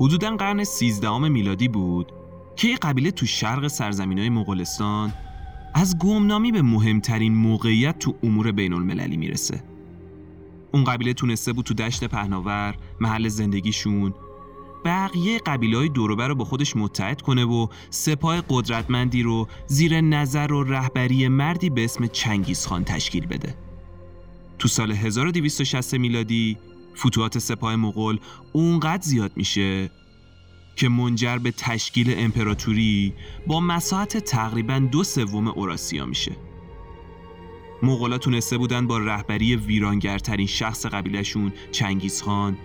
حدودا قرن 13 میلادی بود که یه قبیله تو شرق سرزمین های مغولستان از گمنامی به مهمترین موقعیت تو امور بین المللی می‌رسه. اون قبیله تونسته بود تو دشت پهناور محل زندگیشون بقیه قبیله های دوروبر رو با خودش متحد کنه و سپاه قدرتمندی رو زیر نظر و رهبری مردی به اسم چنگیز خان تشکیل بده. تو سال 1260 میلادی فتوحات سپاه مغول اونقدر زیاد میشه که منجر به تشکیل امپراتوری با مساحت تقریبا دو سوم اوراسیا میشه مغولا تونسته بودن با رهبری ویرانگرترین شخص قبیلشون چنگیز خان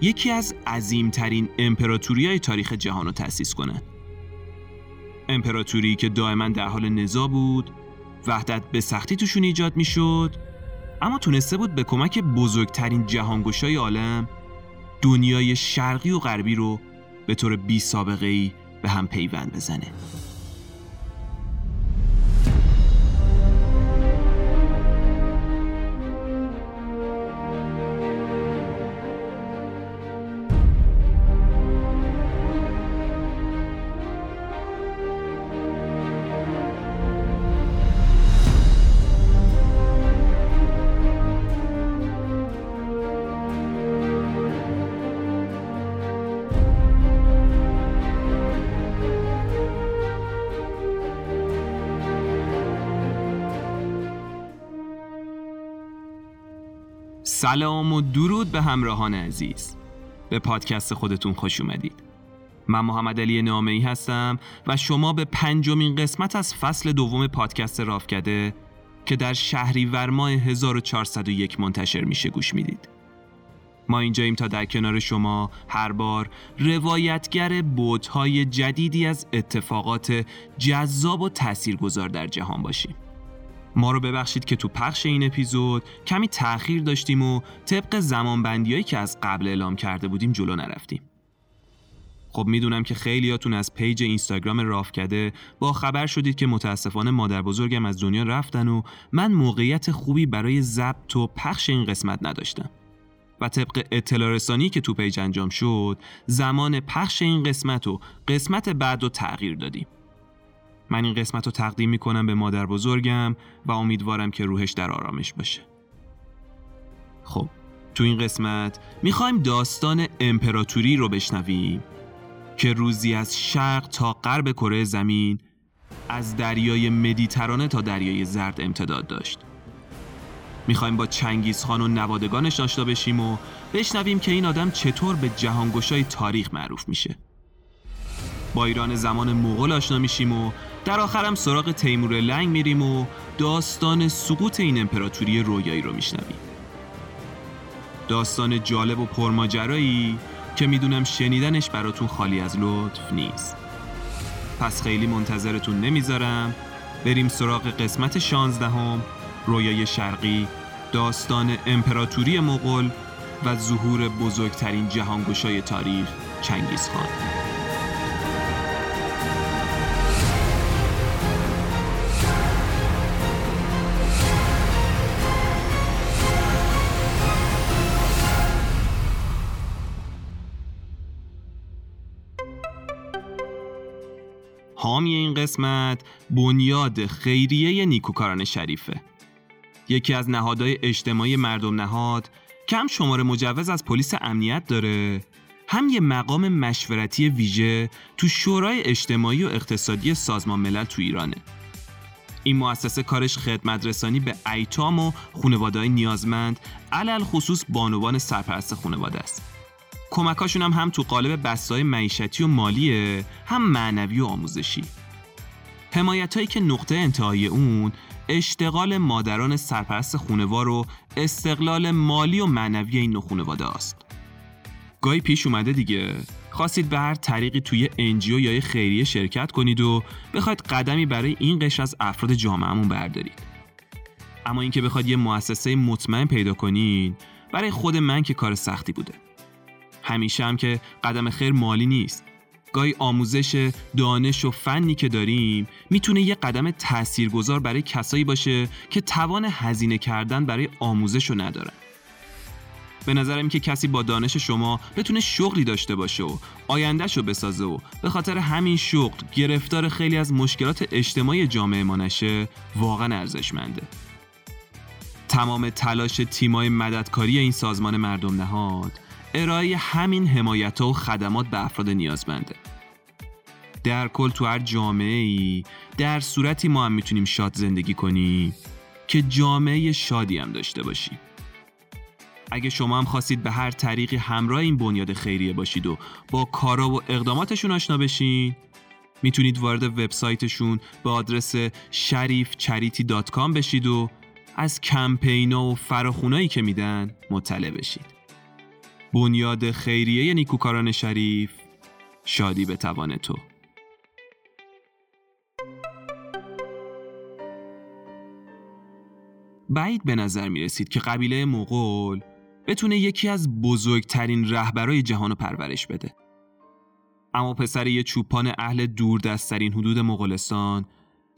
یکی از عظیمترین امپراتوری های تاریخ جهان رو تأسیس کنند. امپراتوری که دائما در حال نزا بود وحدت به سختی توشون ایجاد می‌شد اما تونسته بود به کمک بزرگترین جهانگشای عالم دنیای شرقی و غربی رو به طور بی سابقه ای به هم پیوند بزنه. سلام و درود به همراهان عزیز. به پادکست خودتون خوش اومدید. من محمد علی نامعی هستم و شما به پنجمین قسمت از فصل دوم پادکست رافکده که در شهریور ماه 1401 منتشر میشه گوش می‌دید. ما اینجاییم تا در کنار شما هر بار روایتگر بودهای جدیدی از اتفاقات جذاب و تاثیرگذار در جهان باشیم. ما رو ببخشید که تو پخش این اپیزود کمی تأخیر داشتیم و طبق زمانبندیایی که از قبل اعلام کرده بودیم جلو نرفتیم. خب می‌دونم که خیلیاتون از پیج اینستاگرام رافکده با خبر شدید که متاسفانه مادر بزرگم از دنیا رفتن و من موقعیت خوبی برای ضبط و پخش این قسمت نداشتم. و طبق اطلاع رسانی که تو پیج انجام شد زمان پخش این قسمت و قسمت بعد رو تغییر دادیم. من این قسمت رو تقدیم می‌کنم به مادر بزرگم و امیدوارم که روحش در آرامش باشه. خب تو این قسمت می‌خوایم داستان امپراتوری رو بشنویم که روزی از شرق تا غرب کره زمین از دریای مدیترانه تا دریای زرد امتداد داشت. می‌خوایم با چنگیز خان و نوادگانش آشنا بشیم و بشنویم که این آدم چطور به جهانگشای تاریخ معروف میشه. با ایران زمان مغول آشنا میشیم و در آخرم سراغ تیمور لنگ میریم و داستان سقوط این امپراتوری رویایی رو میشنویم. داستان جالب و پرماجرایی که می‌دونم شنیدنش براتون خالی از لطف نیست. پس خیلی منتظرتون نمی‌ذارم. بریم سراغ قسمت شانزدهم رویای شرقی داستان امپراتوری مغول و ظهور بزرگترین جهانگشای تاریخ چنگیز خان حامی این قسمت بنیاد خیریه نیکوکاران شریفه. یکی از نهادهای اجتماعی مردم نهاد که هم شماره مجوز از پلیس امنیت داره. هم یه مقام مشورتی ویژه تو شورای اجتماعی و اقتصادی سازمان ملل تو ایرانه. این مؤسسه کارش خدمت رسانی به ایتام و خانواده نیازمند علل خصوص بانوان سرپرست خانواده است. کمکاشون هم هم تو قالب بستای معیشتی و مالیه هم معنوی و آموزشی. حمایت هایی که نقطه انتهای اون اشتغال مادران سرپرست خونوار و استقلال مالی و معنوی این نوع خونواده است گاهی پیش اومده دیگه. خواستید به هر طریقی توی انجیو یا خیریه شرکت کنید و بخواید قدمی برای این قشر از افراد جامعهمون بردارید. اما اینکه بخواید یه مؤسسه مطمئن پیدا کنید برای خود من که کار سختی بوده. همیشه هم که قدم خیر مالی نیست. گاهی آموزش دانش و فنی که داریم می‌تونه یه قدم تاثیرگذار برای کسایی باشه که توان هزینه کردن برای آموزش رو ندارن. به نظرم که کسی با دانش شما بتونه شغلی داشته باشه و آیندهش رو بسازه و به خاطر همین شغل گرفتار خیلی از مشکلات اجتماعی جامعه ما نشه واقعا ارزشمنده. تمام تلاش تیمای مددکاری این سازمان مردم نهاد ارائه همین حمایت و خدمات به افراد نیازمنده. در کل تو هر جامعه ای در صورتی ما هم می‌تونیم شاد زندگی کنیم که جامعه شادی هم داشته باشیم اگه شما هم خواستید به هر طریقی همراه این بنیاد خیریه باشید و با کارا و اقداماتشون آشنا بشین می‌تونید وارد وبسایتشون به آدرس sharifcharity.com بشید و از کمپینا و فراخونایی که میدن مطلع بشید. بنیاد خیریه نیکوکاران شریف شادی به توان تو بعید به نظر می رسید که قبیله مغول بتونه یکی از بزرگترین رهبرای جهان رو پرورش بده. اما پسر یه چوپان اهل دوردستترین حدود مغولستان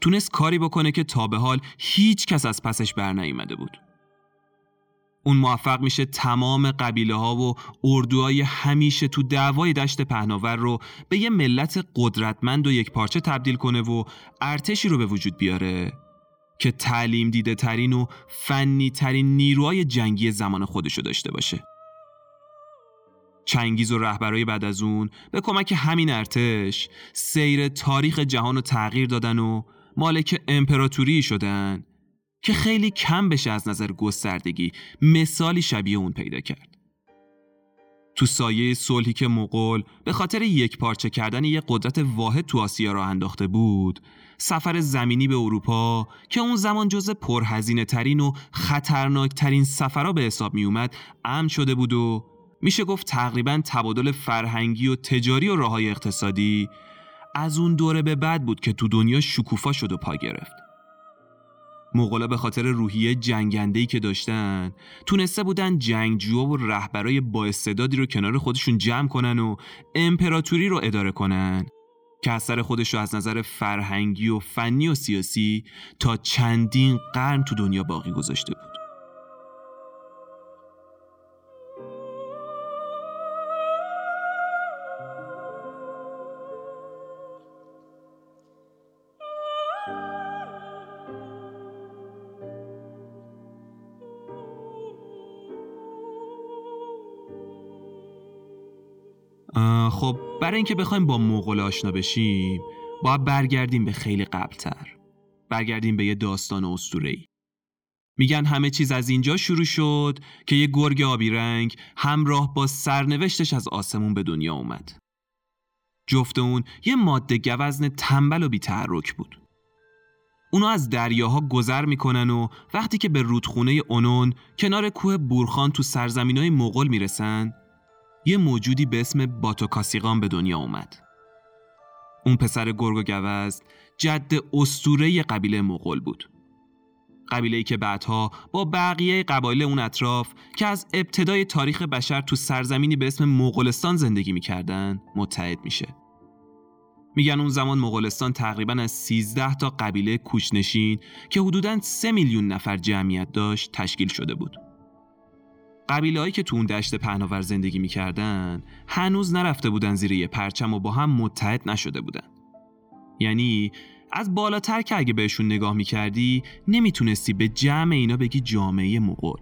تونست کاری بکنه که تا به حال هیچ کس از پسش بر نیامده بود. اون موفق میشه تمام قبیله ها و اردوهای همیشه تو دعوای دشت پهناور رو به یه ملت قدرتمند و یک پارچه تبدیل کنه و ارتشی رو به وجود بیاره که تعلیم دیده ترین و فنی ترین نیروهای جنگی زمان خودشو داشته باشه. چنگیز و رهبرای بعد از اون به کمک همین ارتش سیر تاریخ جهان رو تغییر دادن و مالک امپراتوری شدن که خیلی کم بشه از نظر گستردگی مثالی شبیه اون پیدا کرد. تو سایه صلحی که مغول به خاطر یک پارچه کردن یک قدرت واحد تو آسیا راه انداخته بود سفر زمینی به اروپا که اون زمان جز پرهزینه ترین و خطرناک ترین سفرها به حساب می اومد امن شده بود و میشه گفت تقریبا تبادل فرهنگی و تجاری و راههای اقتصادی از اون دوره به بعد بود که تو دنیا شکوفا شد و پا گرفت. مغولا به خاطر روحیه جنگندهی که داشتن تونسته بودن جنگجوها و رهبرای با رو کنار خودشون جمع کنن و امپراتوری رو اداره کنن که اثر خودش رو از نظر فرهنگی و فنی و سیاسی تا چندین قرن تو دنیا باقی گذاشته بود. برای اینکه بخوایم با مغول آشنا بشیم باید برگردیم به خیلی قبلتر. برگردیم به یه داستان اسطوره‌ای. میگن همه چیز از اینجا شروع شد که یه گرگ آبی رنگ همراه با سرنوشتش از آسمون به دنیا اومد. جفت اون یه ماده گوزن تنبل و بیتحرک بود. اونا از دریاها گذر می‌کنن و وقتی که به رودخونه اونون کنار کوه بورخان تو سرزمین های مغول می‌رسن یه موجودی به اسم باتوکاسیقان به دنیا اومد. اون پسر گرگ و گوزد جد استوره قبیله مغول بود. قبیله ای که بعدها با بقیه قبایل اون اطراف که از ابتدای تاریخ بشر تو سرزمینی به اسم مغولستان زندگی می‌کردن متحد میشه. میگن اون زمان مغولستان تقریبا از 13 تا قبیله کوچنشین که حدوداً 3 میلیون نفر جمعیت داشت تشکیل شده بود. قبیله که تو اون دشت پهناور زندگی می‌کردن هنوز نرفته بودن زیر یه پرچم و با هم متحد نشده بودن. یعنی از بالاتر که اگه بهشون نگاه می‌کردی نمی‌تونستی به جمع اینا بگی جامعه مغول.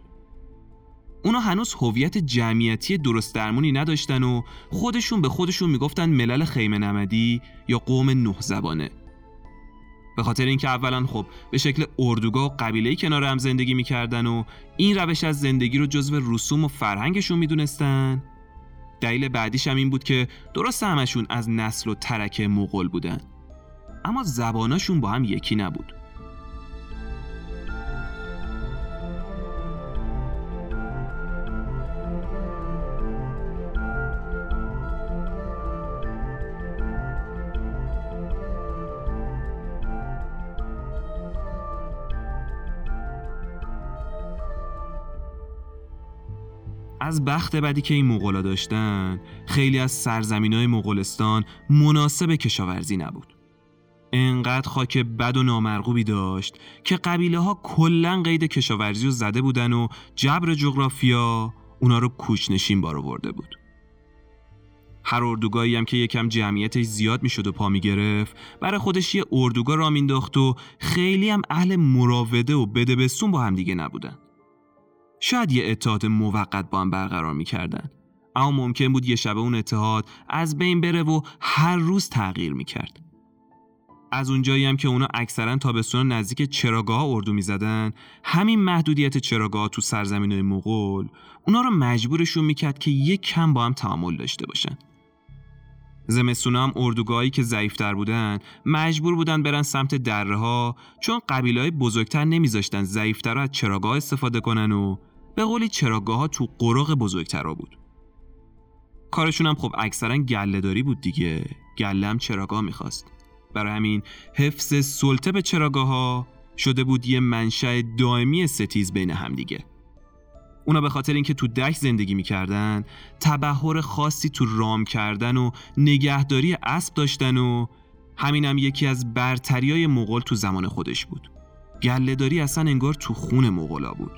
اونا هنوز هویت جمعیتی درست درمونی نداشتن و خودشون به خودشون می‌گفتن ملل خیمه نمدی یا قوم نه زبانه. به خاطر اینکه اولا خب به شکل اردوگاه و قبیله‌ای کنار هم زندگی می‌کردن و این روش از زندگی رو جزو رسوم و فرهنگشون می‌دونستن. دلیل بعدیش هم این بود که درست همشون از نسل و ترک مغول بودن. اما زباناشون با هم یکی نبود. از بخت بدی که این مغولا داشتن خیلی از سرزمین های مغولستان مناسب کشاورزی نبود. انقدر خاک بد و نامرغوبی داشت که قبیله ها کلا قید کشاورزی رو زده بودن و جبر جغرافیا اونا رو کوچنشین بار آورده بود. هر اردوگاهی هم که یکم جمعیتش زیاد می‌شد و پا می‌گرفت برای خودش یه اردوگاه را مینداخت و خیلی هم اهل مراوده و بده بستون با هم دیگه نبودن. شاید یه اتحاد موقت با هم برقرار می‌کردن. اما ممکن بود یه شبه اون اتحاد از بین بره و هر روز تغییر می‌کرد. از اونجایی هم که اونا اکثرا تابستون نزدیک چراگاه اردو می‌زدن همین محدودیت چراگاه تو سرزمین های مغول اونا رو مجبورشون می‌کرد که یک کم با هم تعامل داشته باشن. زمستون هم اردوگاهی که ضعیفتر بودن مجبور بودن برن سمت دره ها چون قبیله های بزرگتر نمیذاشتن ضعیفتر از چراگاه استفاده کنن و به قولی چراگاه ها تو قرق بزرگتر بود. کارشون هم خب اکثرا گله بود دیگه. گله هم چراگاه می‌خواست. برای همین حفظ سلطه به چراگاه ها شده بود یه منشأ دائمی ستیز بین همدیگه اونا به خاطر اینکه تو دشت زندگی می‌کردن تبهر خاصی تو رام کردن و نگهداری اسب داشتن و همینم هم یکی از برتری های مغول تو زمان خودش بود. گلهداری اصلا انگار تو خون مغولا بود.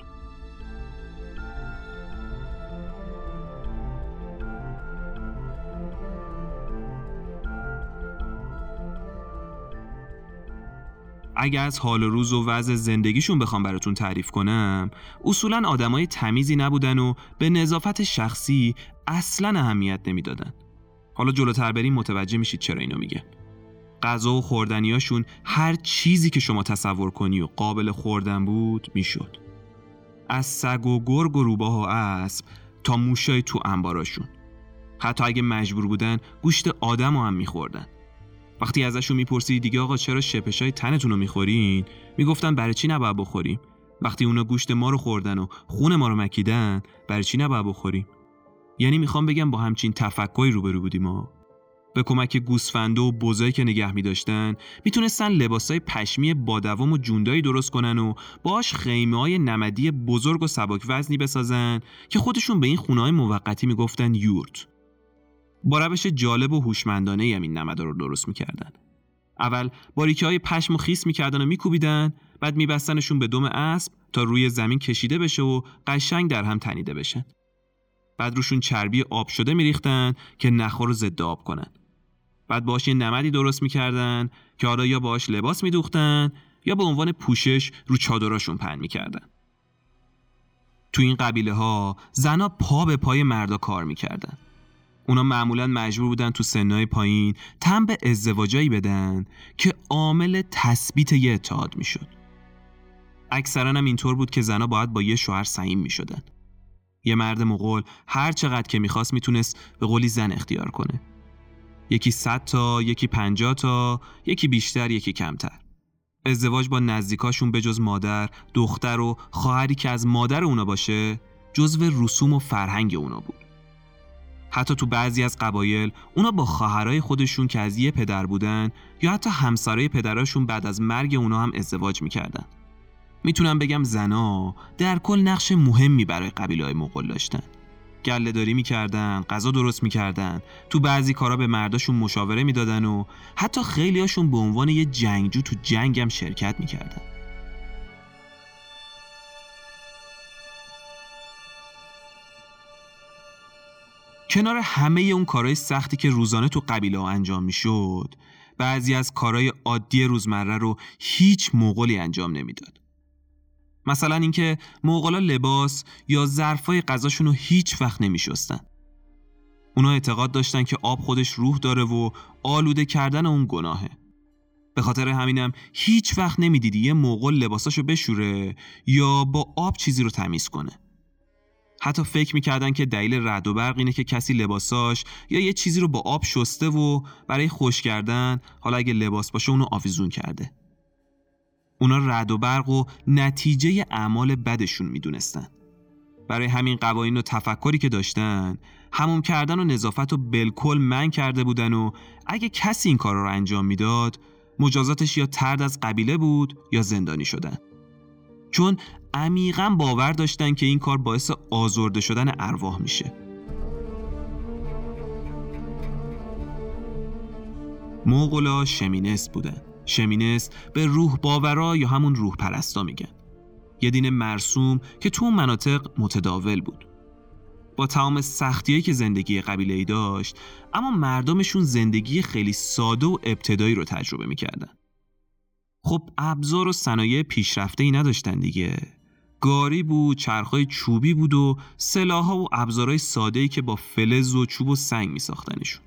اگه از حال روز و وضع زندگیشون بخوام براتون تعریف کنم اصولا آدمای تمیزی نبودن و به نظافت شخصی اصلا اهمیت نمی‌دادن. حالا جلوتر بریم متوجه میشید چرا اینو میگه. غذا و خوردنیاشون هر چیزی که شما تصور کنی و قابل خوردن بود می‌شد. از سگ و گرگ و روباه و اسب تا موشای تو انباراشون. حتی اگه مجبور بودن گوشت آدم هم میخوردن. وقتی ازشون می‌پرسی دیگه آقا چرا شپشای تنتون رو می‌خورین؟ می‌گفتن برای چی نباید بخوریم؟ وقتی اونا گوشت ما رو خوردن و خون ما رو مکیدن برای چی نباید بخوریم؟ یعنی می‌خوام بگم با همچین تفکری روبرو بودیم ما به کمک گوسفنده و بزایی که نگه می داشتن می‌تونستن لباسای پشمی با دوام و جوندایی درست کنن و باش خیمه های نمدی بزرگ و سبک وزنی بسازن که خودشون به این خونه های موقتی می‌گفتن یورت. با روش جالب و هوشمندانه هم این نمدا رو درست می‌کردن. اول باریکه های پشم و خیس می‌کردن و میکوبیدن بعد میبستنشون به دم اسب تا روی زمین کشیده بشه و قشنگ در هم تنیده بشن بعد روشون چربی آب شده میریختن که نخور رو ضد آب کنن. بعد باش یه نمدی درست می‌کردن که حالا یا باش لباس میدوختن یا به عنوان پوشش رو چادراشون پهن می‌کردن. تو این قبیله ها زنا پا به پای مردا کار می‌کردن. اونا معمولا مجبور بودن تو سنهای پایین تم به ازدواجایی بدن که عامل تثبیت یه اتحاد می‌شد. اکثرا هم اینطور بود که زنها باید با یه شوهر سعیم می‌شدن. یه مرد مغول هر چقدر که می‌خواست می‌تونست به قولی زن اختیار کنه. یکی صد تا، یکی پنجاه تا، یکی بیشتر، یکی کمتر. ازدواج با نزدیکاشون به جز مادر، دختر و خواهری که از مادر اونا باشه جزو رسوم و فرهنگ اونا بود. حتی تو بعضی از قبایل اونا با خواهرای خودشون که از یه پدر بودن یا حتی همسرای پدراشون بعد از مرگ اونا هم ازدواج می‌کردن. می‌تونم بگم زنا در کل نقش مهمی برای قبیله های مغول داشتن. گله داری می‌کردن غذا درست می‌کردن تو بعضی کارا به مرداشون مشاوره می‌دادن و حتی خیلیاشون به عنوان یه جنگجو تو جنگ هم شرکت می‌کردن. کنار همه اون کارهای سختی که روزانه تو قبیله ها انجام می‌شد بعضی از کارهای عادی روزمره رو هیچ موقعی انجام نمی‌داد. مثلا اینکه موغلا لباس یا ظرفای غذاشون رو هیچ وقت نمیشستن. اونا اعتقاد داشتن که آب خودش روح داره و آلوده کردن اون گناهه. به خاطر همینم هیچ وقت نمی‌دیدی یه موغل لباساشو بشوره یا با آب چیزی رو تمیز کنه. حتی فکر می‌کردن که دلیل رد و برق اینه که کسی لباساش یا یه چیزی رو با آب شسته و برای خوش کردن حالا اگه لباس باشه اونو آویزون کرده. اونا رد و برق و نتیجه اعمال بدشون می‌دونستن. برای همین قوانین و تفکری که داشتن هموم کردن و نظافت و بالکل من کرده بودن و اگه کسی این کار رو انجام می‌داد مجازاتش یا ترد از قبیله بود یا زندانی شدن. چون عمیقا باور داشتن که این کار باعث آزرده شدن ارواح میشه. موغلا شمینست بودن. شمینست به روح باورا یا همون روح پرستا میگن. یه دین مرسوم که تو مناطق متداول بود. با تمام سختیایی که زندگی قبیله ای داشت اما مردمشون زندگی خیلی ساده و ابتدایی رو تجربه می‌کردن. خب ابزار و صنایع پیشرفته ای نداشتن دیگه. گاری بود چرخهای چوبی بود و سلاحها و ابزارهای ساده ای که با فلز و چوب و سنگ می ساختنشون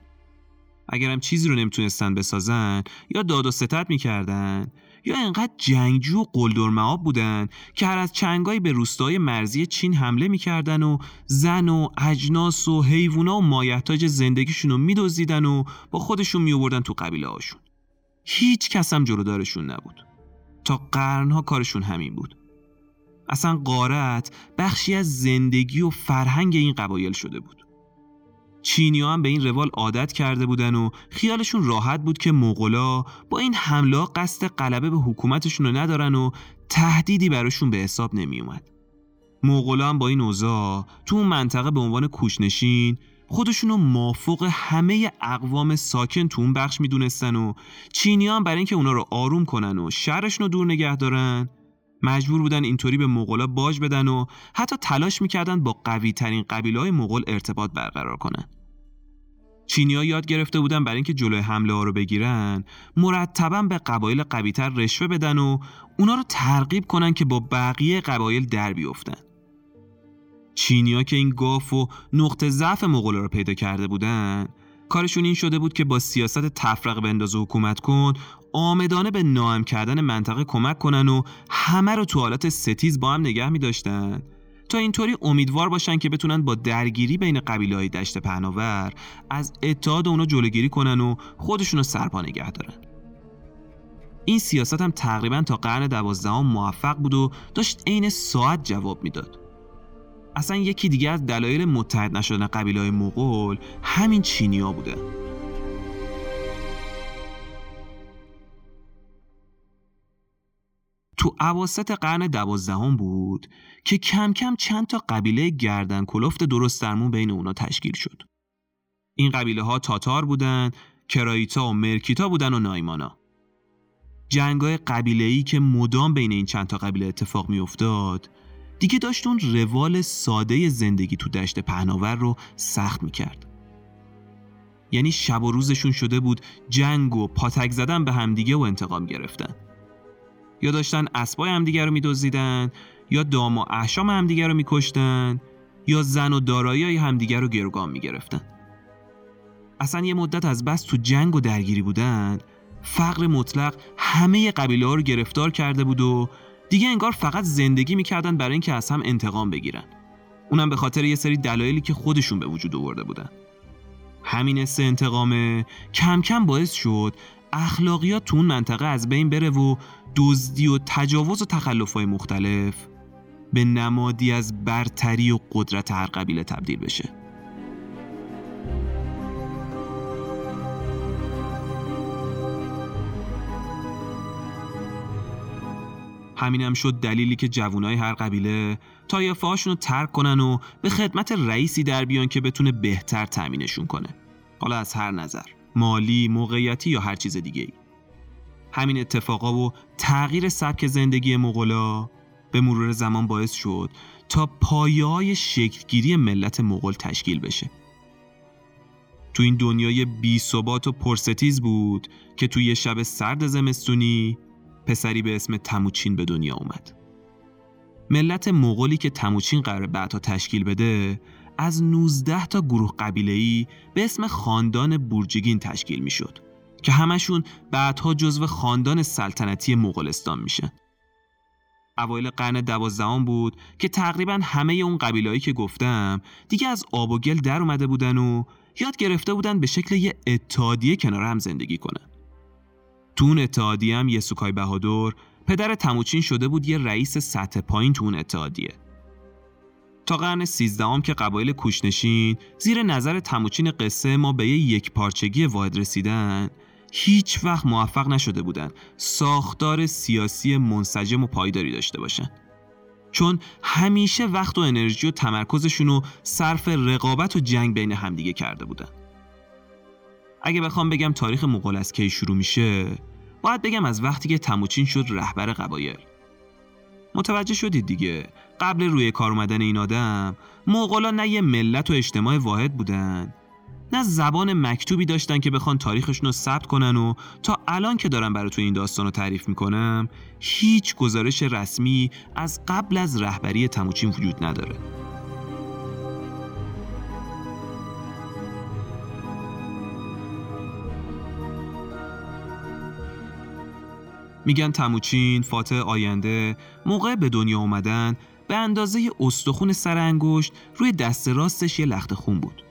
اگرم چیزی رو نمی‌تونستن بسازن یا داد و ستت می‌کردن یا انقدر جنگجو و قلدر بودن که هر از چنگایی به روستای مرزی چین حمله می‌کردن و زن و اجناس و حیوونا و مایحتاج زندگیشون رو میدزدیدن و با خودشون میوردن تو قبیله هاشون هیچ کس هم جلودارشون نبود. تا قرنها کارشون همین بود. اصلا قارت بخشی از زندگی و فرهنگ این قبایل شده بود. چینی هم به این روال عادت کرده بودن و خیالشون راحت بود که مغلا با این حمله قصد غلبه به حکومتشون رو ندارن و تهدیدی براشون به حساب نمی اومد. هم با این اوضاع تو اون منطقه به عنوان کوشنشین خودشون رو مافوق همه اقوام ساکن تو اون بخش می‌دونستن و چینی هم برای اینکه اونا رو آروم کنن و شهرشون رو دور نگه دارن مجبور بودن اینطوری به مغلا باج بدن و حتی تلاش می‌کردن با قوی ترین قبیله های مغول ارتباط برقرار کنن. چینیا یاد گرفته بودن برای اینکه جلوی حمله ها رو بگیرن مرتبا به قبایل قویتر رشوه بدن و اونا رو ترغیب کنن که با بقیه قبایل در بیفتن. چینیا که این گاف و نقطه ضعف مغولا رو پیدا کرده بودن کارشون این شده بود که با سیاست تفرق بنداز و حکومت کن آمدانه به ناام کردن منطقه کمک کنن و همه رو تو حالت ستیز با هم نگه می داشتن تا اینطوری امیدوار باشن که بتونن با درگیری بین قبیله های دشت پهناور از اتحاد اونا جلوگیری کنن و خودشون رو سرپا نگه دارن. این سیاست هم تقریبا تا قرن دوازدهم موفق بود و داشت عین ساعت جواب می‌داد. اصلا یکی دیگه از دلایل متحد نشدن قبیله های مغول همین چینیا بوده تو عواست قرن دوازدهم بود که کم کم چند تا قبیله گردن کلفت درست درمون بین اونا تشکیل شد. این قبیله ها تاتار بودن، کرایتا و مرکیتا بودن و نایمانا. جنگای قبیله ای که مدام بین این چند تا قبیله اتفاق می افتاد دیگه داشت اون روال ساده زندگی تو دشت پهناور رو سخت می کرد. یعنی شب و روزشون شده بود جنگ و پاتک زدن به همدیگه و انتقام گرفتن. یا داشتن اسبای همدیگه رو میدزدیدن یا دام و احشام همدیگه رو میکشتن یا زن و دارایی همدیگه رو گروگان می‌گرفتن اصلا یه مدت از بس تو جنگ و درگیری بودن فقر مطلق همه قبیله ها رو گرفتار کرده بود و دیگه انگار فقط زندگی می‌کردن برای اینکه از هم انتقام بگیرن. اونم به خاطر یه سری دلایلی که خودشون به وجود آورده بودن. همین است انتقامه کم کم باعث شد اخلاقیات تو اون منطقه از بین بره و دزدی و تجاوز و تخلفهای مختلف به نمادی از برتری و قدرت هر قبیله تبدیل بشه. همینم شد دلیلی که جوانای هر قبیله طایفه رو ترک کنن و به خدمت رئیسی در بیان که بتونه بهتر تأمینشون کنه حالا از هر نظر مالی، موقعیتی یا هر چیز دیگه ای. همین اتفاقا و تغییر سبک زندگی مغلا به مرور زمان باعث شد تا پایه های شکلگیری ملت مغول تشکیل بشه. تو این دنیای بی ثبات و پرستیز بود که توی شب سرد زمستونی پسری به اسم تموچین به دنیا اومد. ملت مغولی که تموچین قرار بعدها تشکیل بده از 19 تا گروه قبیله‌ای به اسم خاندان بورجگین تشکیل می‌شد که همشون بعدها جزو خاندان سلطنتی مغولستان میشن. اوایل قرن دوازدهم بود که تقریبا همه اون قبیلهایی که گفتم دیگه از آب و گل در اومده بودن و یاد گرفته بودن به شکل یه اتحادیه کنار هم زندگی کنن. تو اون اتحادیه هم یسوکای بهادر پدر تموچین شده بود یه رئیس سطح پایین تو اون اتحادیه. تا قرن سیزدهم که قبایل کوشنشین زیر نظر تموچین قصه ما به یک پارچگی واحد رسیدن هیچ وقت موفق نشده بودند ساختار سیاسی منسجم و پایداری داشته باشند. چون همیشه وقت و انرژی و تمرکزشون رو صرف رقابت و جنگ بین همدیگه کرده بودن اگه بخوام بگم تاریخ مغول از کی شروع میشه باید بگم از وقتی که تموچین شد رهبر قبایل. متوجه شدید دیگه. قبل روی کار اومدن این آدم مغولا نه یه ملت و اجتماع واحد بودن نه زبان مکتوبی داشتن که بخوان تاریخشون رو ثبت کنن و تا الان که دارم براتون این داستان رو تعریف می‌کنم هیچ گزارش رسمی از قبل از رهبری تموچین وجود نداره. میگن تموچین فاتح آینده موقع به دنیا اومدن به اندازه استخون سر انگشت روی دست راستش یه لخت خون بود.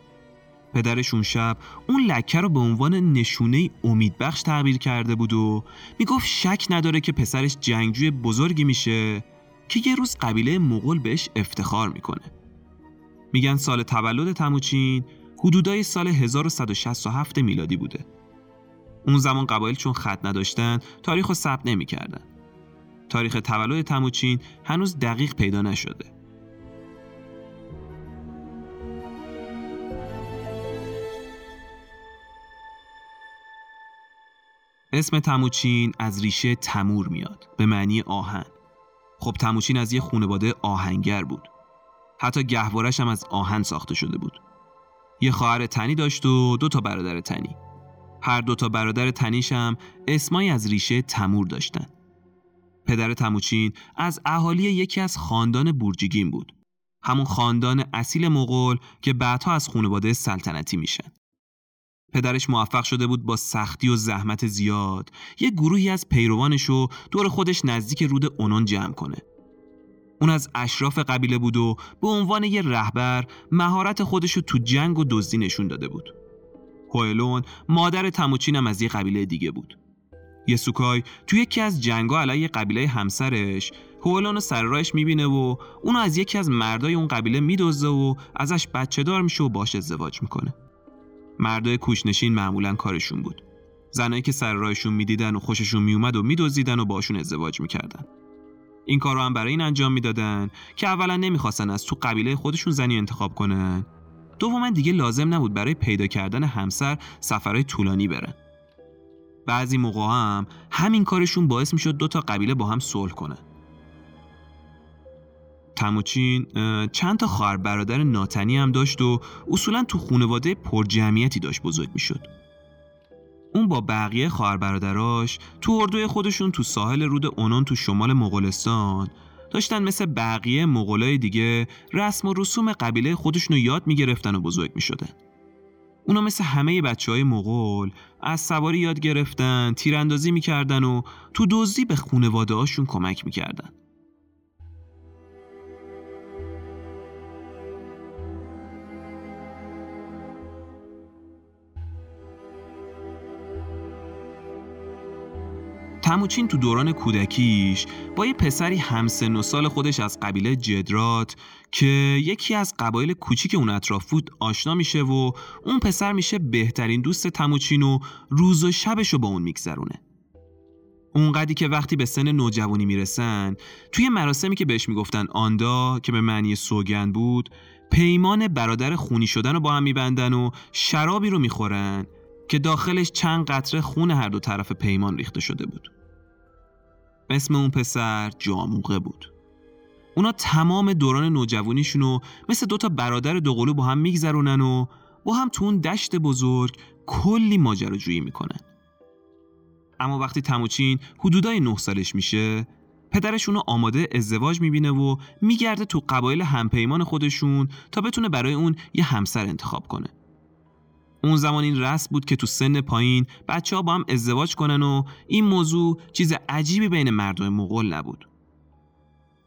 پدرش اون شب اون لکه رو به عنوان نشونه امیدبخش تعبیر کرده بود و می‌گفت شک نداره که پسرش جنگجوی بزرگی میشه که یه روز قبیله مغول بهش افتخار می‌کنه. میگن سال تولد تموچین حدودای سال 1167 میلادی بوده. اون زمان قبایل چون خط نداشتن تاریخ رو ثبت نمی‌کردن. تاریخ تولد تموچین هنوز دقیق پیدا نشده. اسم تموچین از ریشه تمور میاد به معنی آهن. خب تموچین از یه خونواده آهنگر بود. حتی گهوارش هم از آهن ساخته شده بود. یه خواهر تنی داشت و دو تا برادر تنی. هر دو تا برادر تنیش هم اسمایی از ریشه تمور داشتن پدر تموچین از اهالی یکی از خاندان بورجیگین بود همون خاندان اصیل مغول که بعدها از خانواده سلطنتی میشن پدرش موفق شده بود با سختی و زحمت زیاد یه گروهی از پیروانش رو دور خودش نزدیک رود اونون جمع کنه. اون از اشراف قبیله بود و به عنوان یه رهبر مهارت خودش رو تو جنگ و دزدی نشون داده بود. هوئلون مادر تموچین هم از یه قبیله دیگه بود. یسوکای تو یکی از جنگا علیه قبیله همسرش هوئلون سر راهش می‌بینه و اونو از یکی از مردای اون قبیله میدزده و ازش بچه دار میشه و باش ازدواج می‌کنه. مردای کوشنشین معمولا کارشون بود زنایی که سر راهشون می‌دیدن و خوششون میومد و میدزدیدن و باشون ازدواج می‌کردن این کار رو هم برای این انجام می‌دادن که اولا نمی‌خواستن از تو قبیله خودشون زنی انتخاب کنن دوما دیگه لازم نبود برای پیدا کردن همسر سفرهای طولانی برن بعضی موقع هم همین کارشون باعث می‌شد دو تا قبیله با هم صلح کنن تموچین چند تا خواهر برادر ناتنی هم داشت و اصولا تو خانواده پرجمعیتی داشت بزرگ می‌شد. اون با بقیه خواهر برادراش تو اردوی خودشون تو ساحل رود اونون تو شمال مغولستان داشتن مثل بقیه مغولای دیگه رسم و رسوم قبیله خودشون رو یاد می‌گرفتن و بزرگ می‌شدن. اونا مثل همه بچه های مغول از سواری یاد گرفتن، تیراندازی می‌کردن و تو دزدی به خونواده هاشون کمک می‌کردن. تموچین تو دوران کودکیش با یه پسری همسن و سال خودش از قبیله جدرات که یکی از قبایل کوچیک اون اطراف بود آشنا میشه و اون پسر میشه بهترین دوست تموچین و روز و شبش رو با اون میگذرونه. اونقدی که وقتی به سن نوجوانی می‌رسن توی مراسمی که بهش می‌گفتن آندا که به معنی سوگن بود پیمان برادر خونی شدن رو با هم میبندن و شرابی رو می‌خورن که داخلش چند قطره خون هر دو طرف پیمان ریخته شده بود. اسم اون پسر جاموقه بود. اونا تمام دوران نوجوانیشون رو مثل دوتا برادر دوقلو با هم میگذرونن و با هم تو اون دشت بزرگ کلی ماجراجویی می‌کنن. اما وقتی تموچین حدودای نه سالش میشه پدرش اونو آماده ازدواج می‌بینه و میگرده تو قبایل همپیمان خودشون تا بتونه برای اون یه همسر انتخاب کنه. اون زمان این رسم بود که تو سن پایین بچه ها با هم ازدواج کنن و این موضوع چیز عجیبی بین مردم مغول نبود.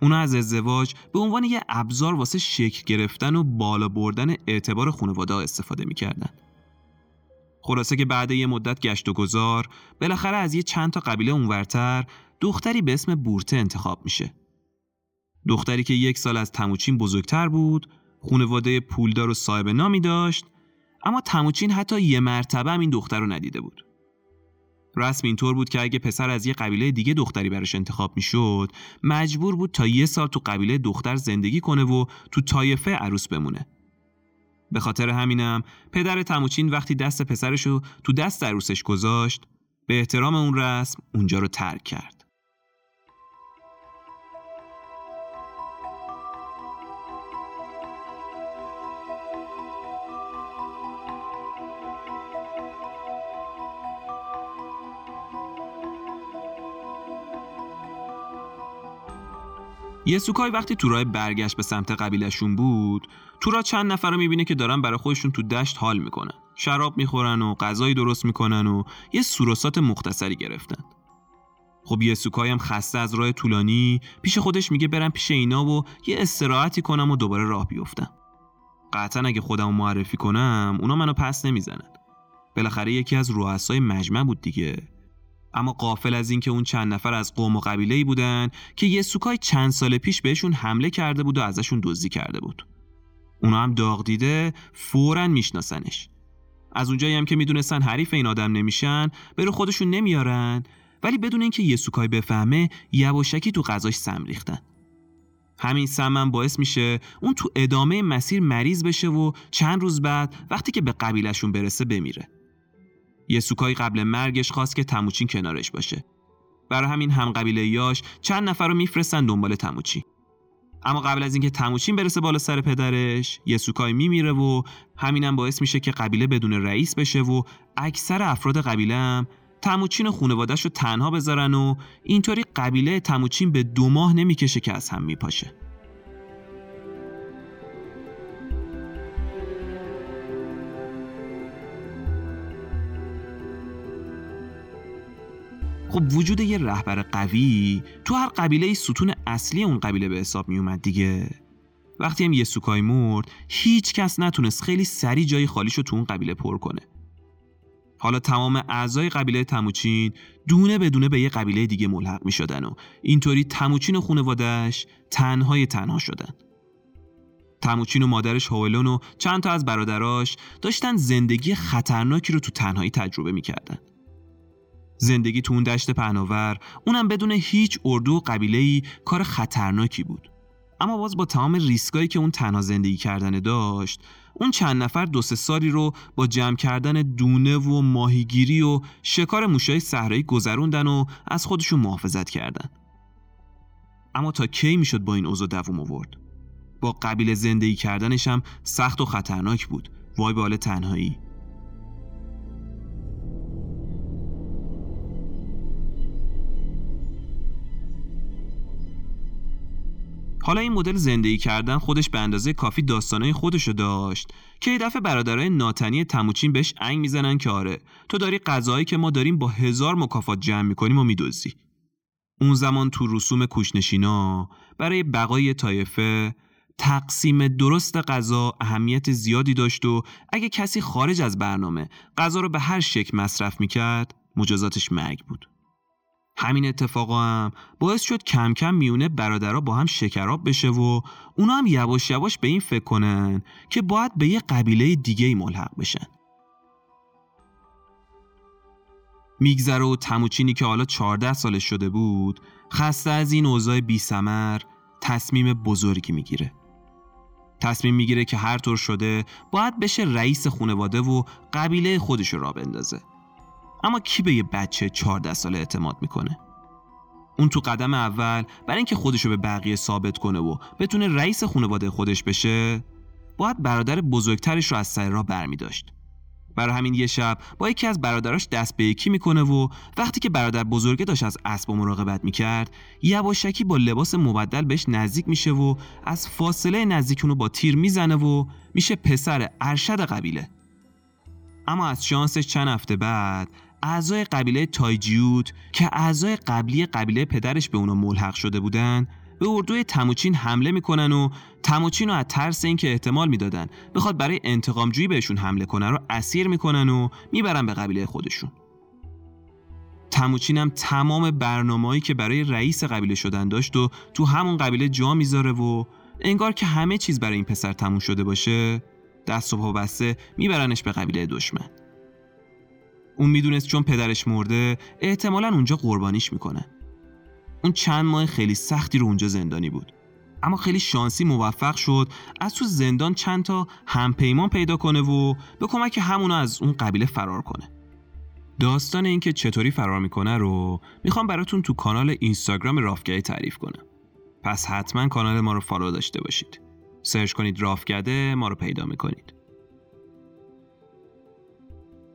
اونا از ازدواج به عنوان یه ابزار واسه شکل گرفتن و بالا بردن اعتبار خانواده استفاده می‌کردن. خلاصه که بعد یه مدت گشت و گذار بالاخره از یه چند تا قبیله اونورتر دختری به اسم بورته انتخاب میشه. دختری که یک سال از تموچین بزرگتر بود، خانواده پولدار و صاحب نامی داشت اما تموچین حتی یه مرتبه هم این دختر رو ندیده بود. رسم اینطور بود که اگه پسر از یه قبیله دیگه دختری براش انتخاب می‌شد مجبور بود تا یه سال تو قبیله دختر زندگی کنه و تو تایفه عروس بمونه. به خاطر همینم پدر تموچین وقتی دست پسرش رو تو دست عروسش گذاشت به احترام اون رسم اونجا رو ترک کرد. یسوکای وقتی تو راه برگشت به سمت قبیلشون بود تو را چند نفر رو می‌بینه که دارن برای خودشون تو دشت حال می‌کنن. شراب می‌خورن و غذایی درست می‌کنن و یه سوروسات مختصری گرفتن. خب یسوکای هم خسته از راه طولانی پیش خودش میگه برم پیش اینا و یه استراحتی کنم و دوباره راه بیفتم. قطعا اگه خودم معرفی کنم اونا منو پس نمی‌زنن. بالاخره یکی از رؤسای مجمع بود دیگه. اما قافل از اینکه اون چند نفر از قوم و قبیله ای بودن که یسوکای چند سال پیش بهشون حمله کرده بود و ازشون دزدی کرده بود. اونا هم داغ دیده فورا میشناسنش. از اونجایی هم که می‌دونستن حریف این آدم نمیشن برو خودشون نمیارن ولی بدون اینکه یسوکای بفهمه یواشکی تو غذاش سم ریختن. همین سم باعث میشه اون تو ادامه مسیر مریض بشه و چند روز بعد وقتی که به قبیلشون برسه بمیره. یسوکای قبل مرگش خواست که تموچین کنارش باشه. برای همین هم قبیله یاش چند نفر رو میفرستن دنبال تموچین. اما قبل از اینکه تموچین برسه بالا سر پدرش یسوکای میمیره و همینم باعث میشه که قبیله بدون رئیس بشه و اکثر افراد قبیله هم تموچین و خونوادش رو تنها بذارن و اینطوری قبیله تموچین به دو ماه نمی‌کشه که از هم میپاشه. خب وجود یه رهبر قوی تو هر قبیله ستون اصلی اون قبیله به حساب می اومد دیگه. وقتی هم یسوکای مرد هیچ کس نتونست خیلی سری جای خالیشو تو اون قبیله پر کنه. حالا تمام اعضای قبیله تموچین دونه بدونه به یه قبیله دیگه ملحق می شدن و اینطوری تموچین و خونوادش تنهای تنها شدن. تموچین و مادرش هولون و چند تا از برادراش داشتن زندگی خطرناکی رو تو تنهایی تجربه می‌کردن. زندگی تو اون دشت پهناور اونم بدون هیچ اردو و قبیله کار خطرناکی بود. اما باز با تمام ریسکایی که اون تنها زندگی کردن داشت اون چند نفر دو سه سالی رو با جمع کردن دونه و ماهیگیری و شکار موشای صحرایی گذروندن و از خودشون محافظت کردن. اما تا کی می‌شد با این اوضاع دووم آورد؟ با قبیله زندگی کردنش هم سخت و خطرناک بود. وای به تنهایی. حالا این مدل زندگی کردن خودش به اندازه کافی داستانای خودشو داشت که یه دفعه برادرای ناتنی تموچین بهش انگ می‌زنن که آره تو داری غذایی که ما داریم با هزار مکافات جمع می‌کنیم و میدوزی. اون زمان تو رسوم کوشنشینا برای بقای طایفه تقسیم درست غذا اهمیت زیادی داشت و اگه کسی خارج از برنامه غذا رو به هر شکل مصرف می‌کرد مجازاتش مرگ بود. همین اتفاقا هم باعث شد کم کم میونه برادرها با هم شکراب بشه و اونا هم یواش یواش به این فکر کنن که باید به یه قبیله دیگه ملحق بشن. میگذره و تموچینی که حالا 14 سالش شده بود خسته از این اوضاع بی سمر تصمیم بزرگی می‌گیره. تصمیم می‌گیره که هر طور شده باید بشه رئیس خونواده و قبیله خودش را بندازه. اما کی به یه بچه 14 ساله اعتماد می‌کنه؟ اون تو قدم اول برای اینکه خودشو به بقیه ثابت کنه و بتونه رئیس خانواده خودش بشه باید برادر بزرگترش رو از سر راه برمیداشت. برای همین یه شب با یکی از برادراش دست به یکی می‌کنه و وقتی که برادر بزرگه داشت از اسب و مراقبت می‌کرد یواشکی با لباس مبدل بهش نزدیک میشه و از فاصله نزدیک اونو با تیر می‌زنه و میشه پسر ارشد قبیله. اما از شانسش چند هفته بعد اعضای قبیله تایجیوت که اعضای قبلی قبیله پدرش به اونا ملحق شده بودن به اردوی تموچین حمله می‌کنن و تموچین رو از ترس اینکه احتمال می‌دادن بخواد برای انتقامجویی بهشون حمله کنن رو اسیر می‌کنن و می‌برن به قبیله خودشون. تموچین هم تمام برنامه‌ای که برای رئیس قبیله شدن داشت و تو همون قبیله جا می‌ذاره و انگار که همه چیز برای این پسر تموم شده باشه دست و پا بسته میبرنش به قبیله دشمن. اون می‌دونست چون پدرش مرده احتمالا اونجا قربانیش می‌کنه. اون چند ماه خیلی سختی رو اونجا زندانی بود. اما خیلی شانسی موفق شد از تو زندان چند تا همپیمان پیدا کنه و به کمک همونا از اون قبیله فرار کنه. داستان اینکه چطوری فرار می‌کنه رو می‌خوام براتون تو کانال اینستاگرام رافکده تعریف کنم. پس حتما کانال ما رو follow داشته باشید. search کنید رافکده ما رو پیدا می‌کنید.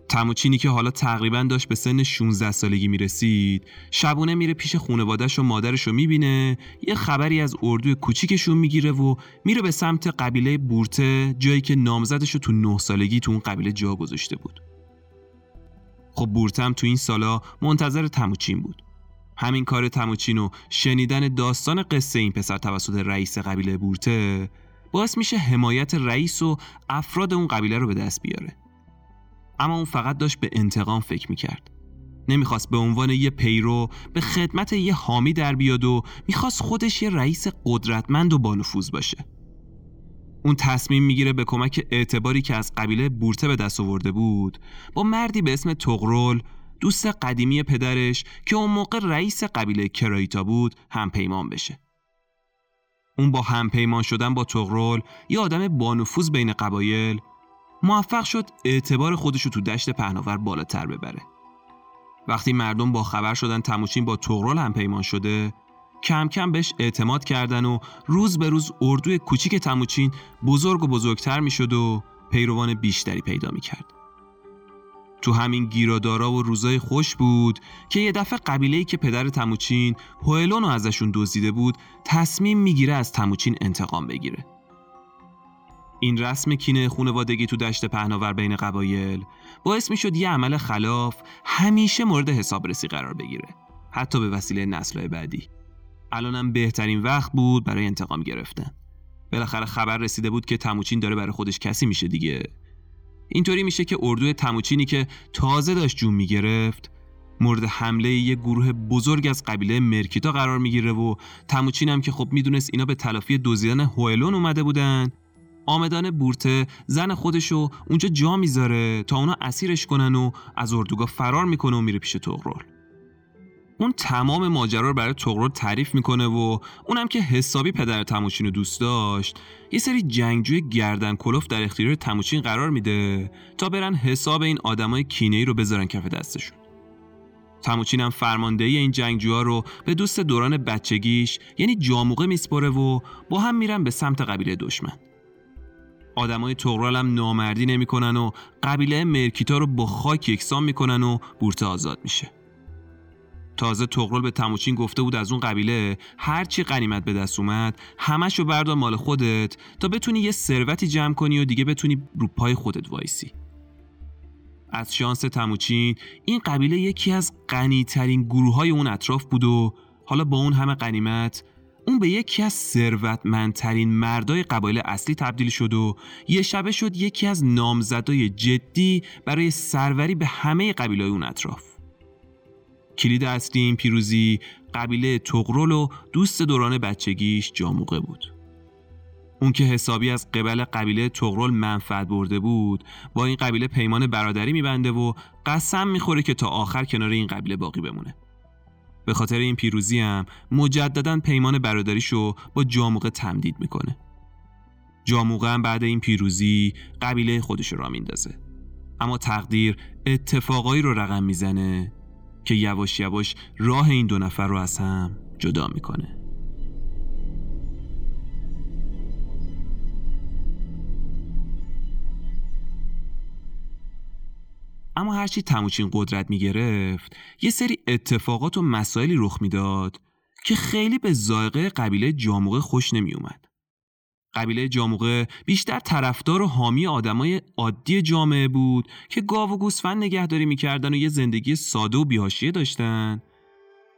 تموچینی که حالا تقریبا داشت به سن 16 سالگی می‌رسید شبونه میره پیش خونوادش و مادرش رو می‌بینه یه خبری از اردوی کوچیکشون می‌گیره و میره به سمت قبیله بورته جایی که نامزدش رو تو 9 سالگی تو اون قبیله جا گذاشته بود. خب بورتم تو این سالا منتظر تموچین بود. همین کار تموچین و شنیدن داستان قصه این پسر توسط رئیس قبیله بورته باعث میشه حمایت رئیس و افراد اون قبیله رو به دست بیاره. اما اون فقط داشت به انتقام فکر می‌کرد. نمی‌خواست به عنوان یه پیرو به خدمت یه حامی در بیاد و می‌خواست خودش یه رئیس قدرتمند و بانفوذ باشه. اون تصمیم می‌گیره به کمک اعتباری که از قبیله بورته به دست آورده بود با مردی به اسم تغرل دوست قدیمی پدرش که اون موقع رئیس قبیله کرایتا بود همپیمان بشه. اون با همپیمان شدن با تغرل یه آدم بانفوذ بین قبایل موفق شد اعتبار خودشو تو دشت پهناور بالاتر ببره وقتی مردم با خبر شدن تموچین با تغرل هم پیمان شده کم کم بهش اعتماد کردن و روز به روز اردوی کوچیک تموچین بزرگ و بزرگتر می‌شد و پیروان بیشتری پیدا می‌کرد. تو همین گیرادارا و روزای خوش بود که یه دفعه قبیله‌ای که پدر تموچین هوئلون رو ازشون دزدیده بود تصمیم می‌گیره از تموچین انتقام بگیره. این رسم کینه خونوادگی تو دشت پهناور بین قبایل باعث می شد یه عمل خلاف همیشه مورد حسابرسی قرار بگیره حتی به وسیله نسلهای بعدی. الانم بهترین وقت بود برای انتقام گرفتن. بالاخره خبر رسیده بود که تموچین داره برای خودش کسی میشه دیگه. اینطوری میشه که اردوی تموچینی که تازه داشت جون می‌گرفت مورد حمله یه گروه بزرگ از قبیله مرکیتا قرار می‌گیره و تموچین هم که خب می‌دونست اینا به تلافی دزدیدن هوئلون اومده بودن آمدان بورته زن خودشو اونجا جا می‌ذاره تا اونا اسیرش کنن و از اردوگاه فرار می‌کنه و میره پیش تغرل اون تمام ماجرا رو برای تغرل تعریف می‌کنه و اونم که حسابی پدر تموچین رو دوست داشت یه سری جنگجوی گردن کلوف در اختیار تموچین قرار میده تا برن حساب این آدمای کینه رو بذارن کف دستشون. تموچین هم فرماندهی این جنگجوها رو به دوست دوران بچگیش یعنی جاموقه میسپره و با هم میرن به سمت قبیله دشمن. آدمای تغرال هم نامردی نمی‌کنن و قبیله مرکیتا رو با خاک یکسان می‌کنن و بورته آزاد میشه. تازه تغرل به تموچین گفته بود از اون قبیله هرچی قنیمت به دست اومد همش بردار مال خودت تا بتونی یه ثروتی جمع کنی و دیگه بتونی رو پای خودت وایسی. از شانس تموچین این قبیله یکی از غنیترین گروه های اون اطراف بود و حالا با اون همه قنیمت اون به یکی از ثروتمندترین مردای قبایل اصلی تبدیل شد و یه شبه شد یکی از نامزدای جدی برای سروری به همه قبیله اون اطراف. کلید اصلی این پیروزی قبیله تغرل و دوست دوران بچگیش جاموقه بود. اون که حسابی از قبل قبیله تغرل منفعت برده بود با این قبیله پیمان برادری میبنده و قسم می‌خوره که تا آخر کنار این قبیله باقی بمونه. به خاطر این پیروزی هم مجددا پیمان برادریشو با جاموقه تمدید می‌کنه. جاموقه هم بعد این پیروزی قبیله خودش را میندازه. اما تقدیر اتفاقایی رو رقم می‌زنه که یواش یواش راه این دو نفر رو از هم جدا می‌کنه. اما هرچی تموچین قدرت می‌گرفت یه سری اتفاقات و مسائلی رخ می‌داد که خیلی به زائقه قبیله جاموقه خوش نمیومد. قبیله جاموقه بیشتر طرفدار و حامی آدمای عادی جامعه بود که گاو و گوسفند نگهداری می‌کردن و یه زندگی ساده و بیهاشیه داشتن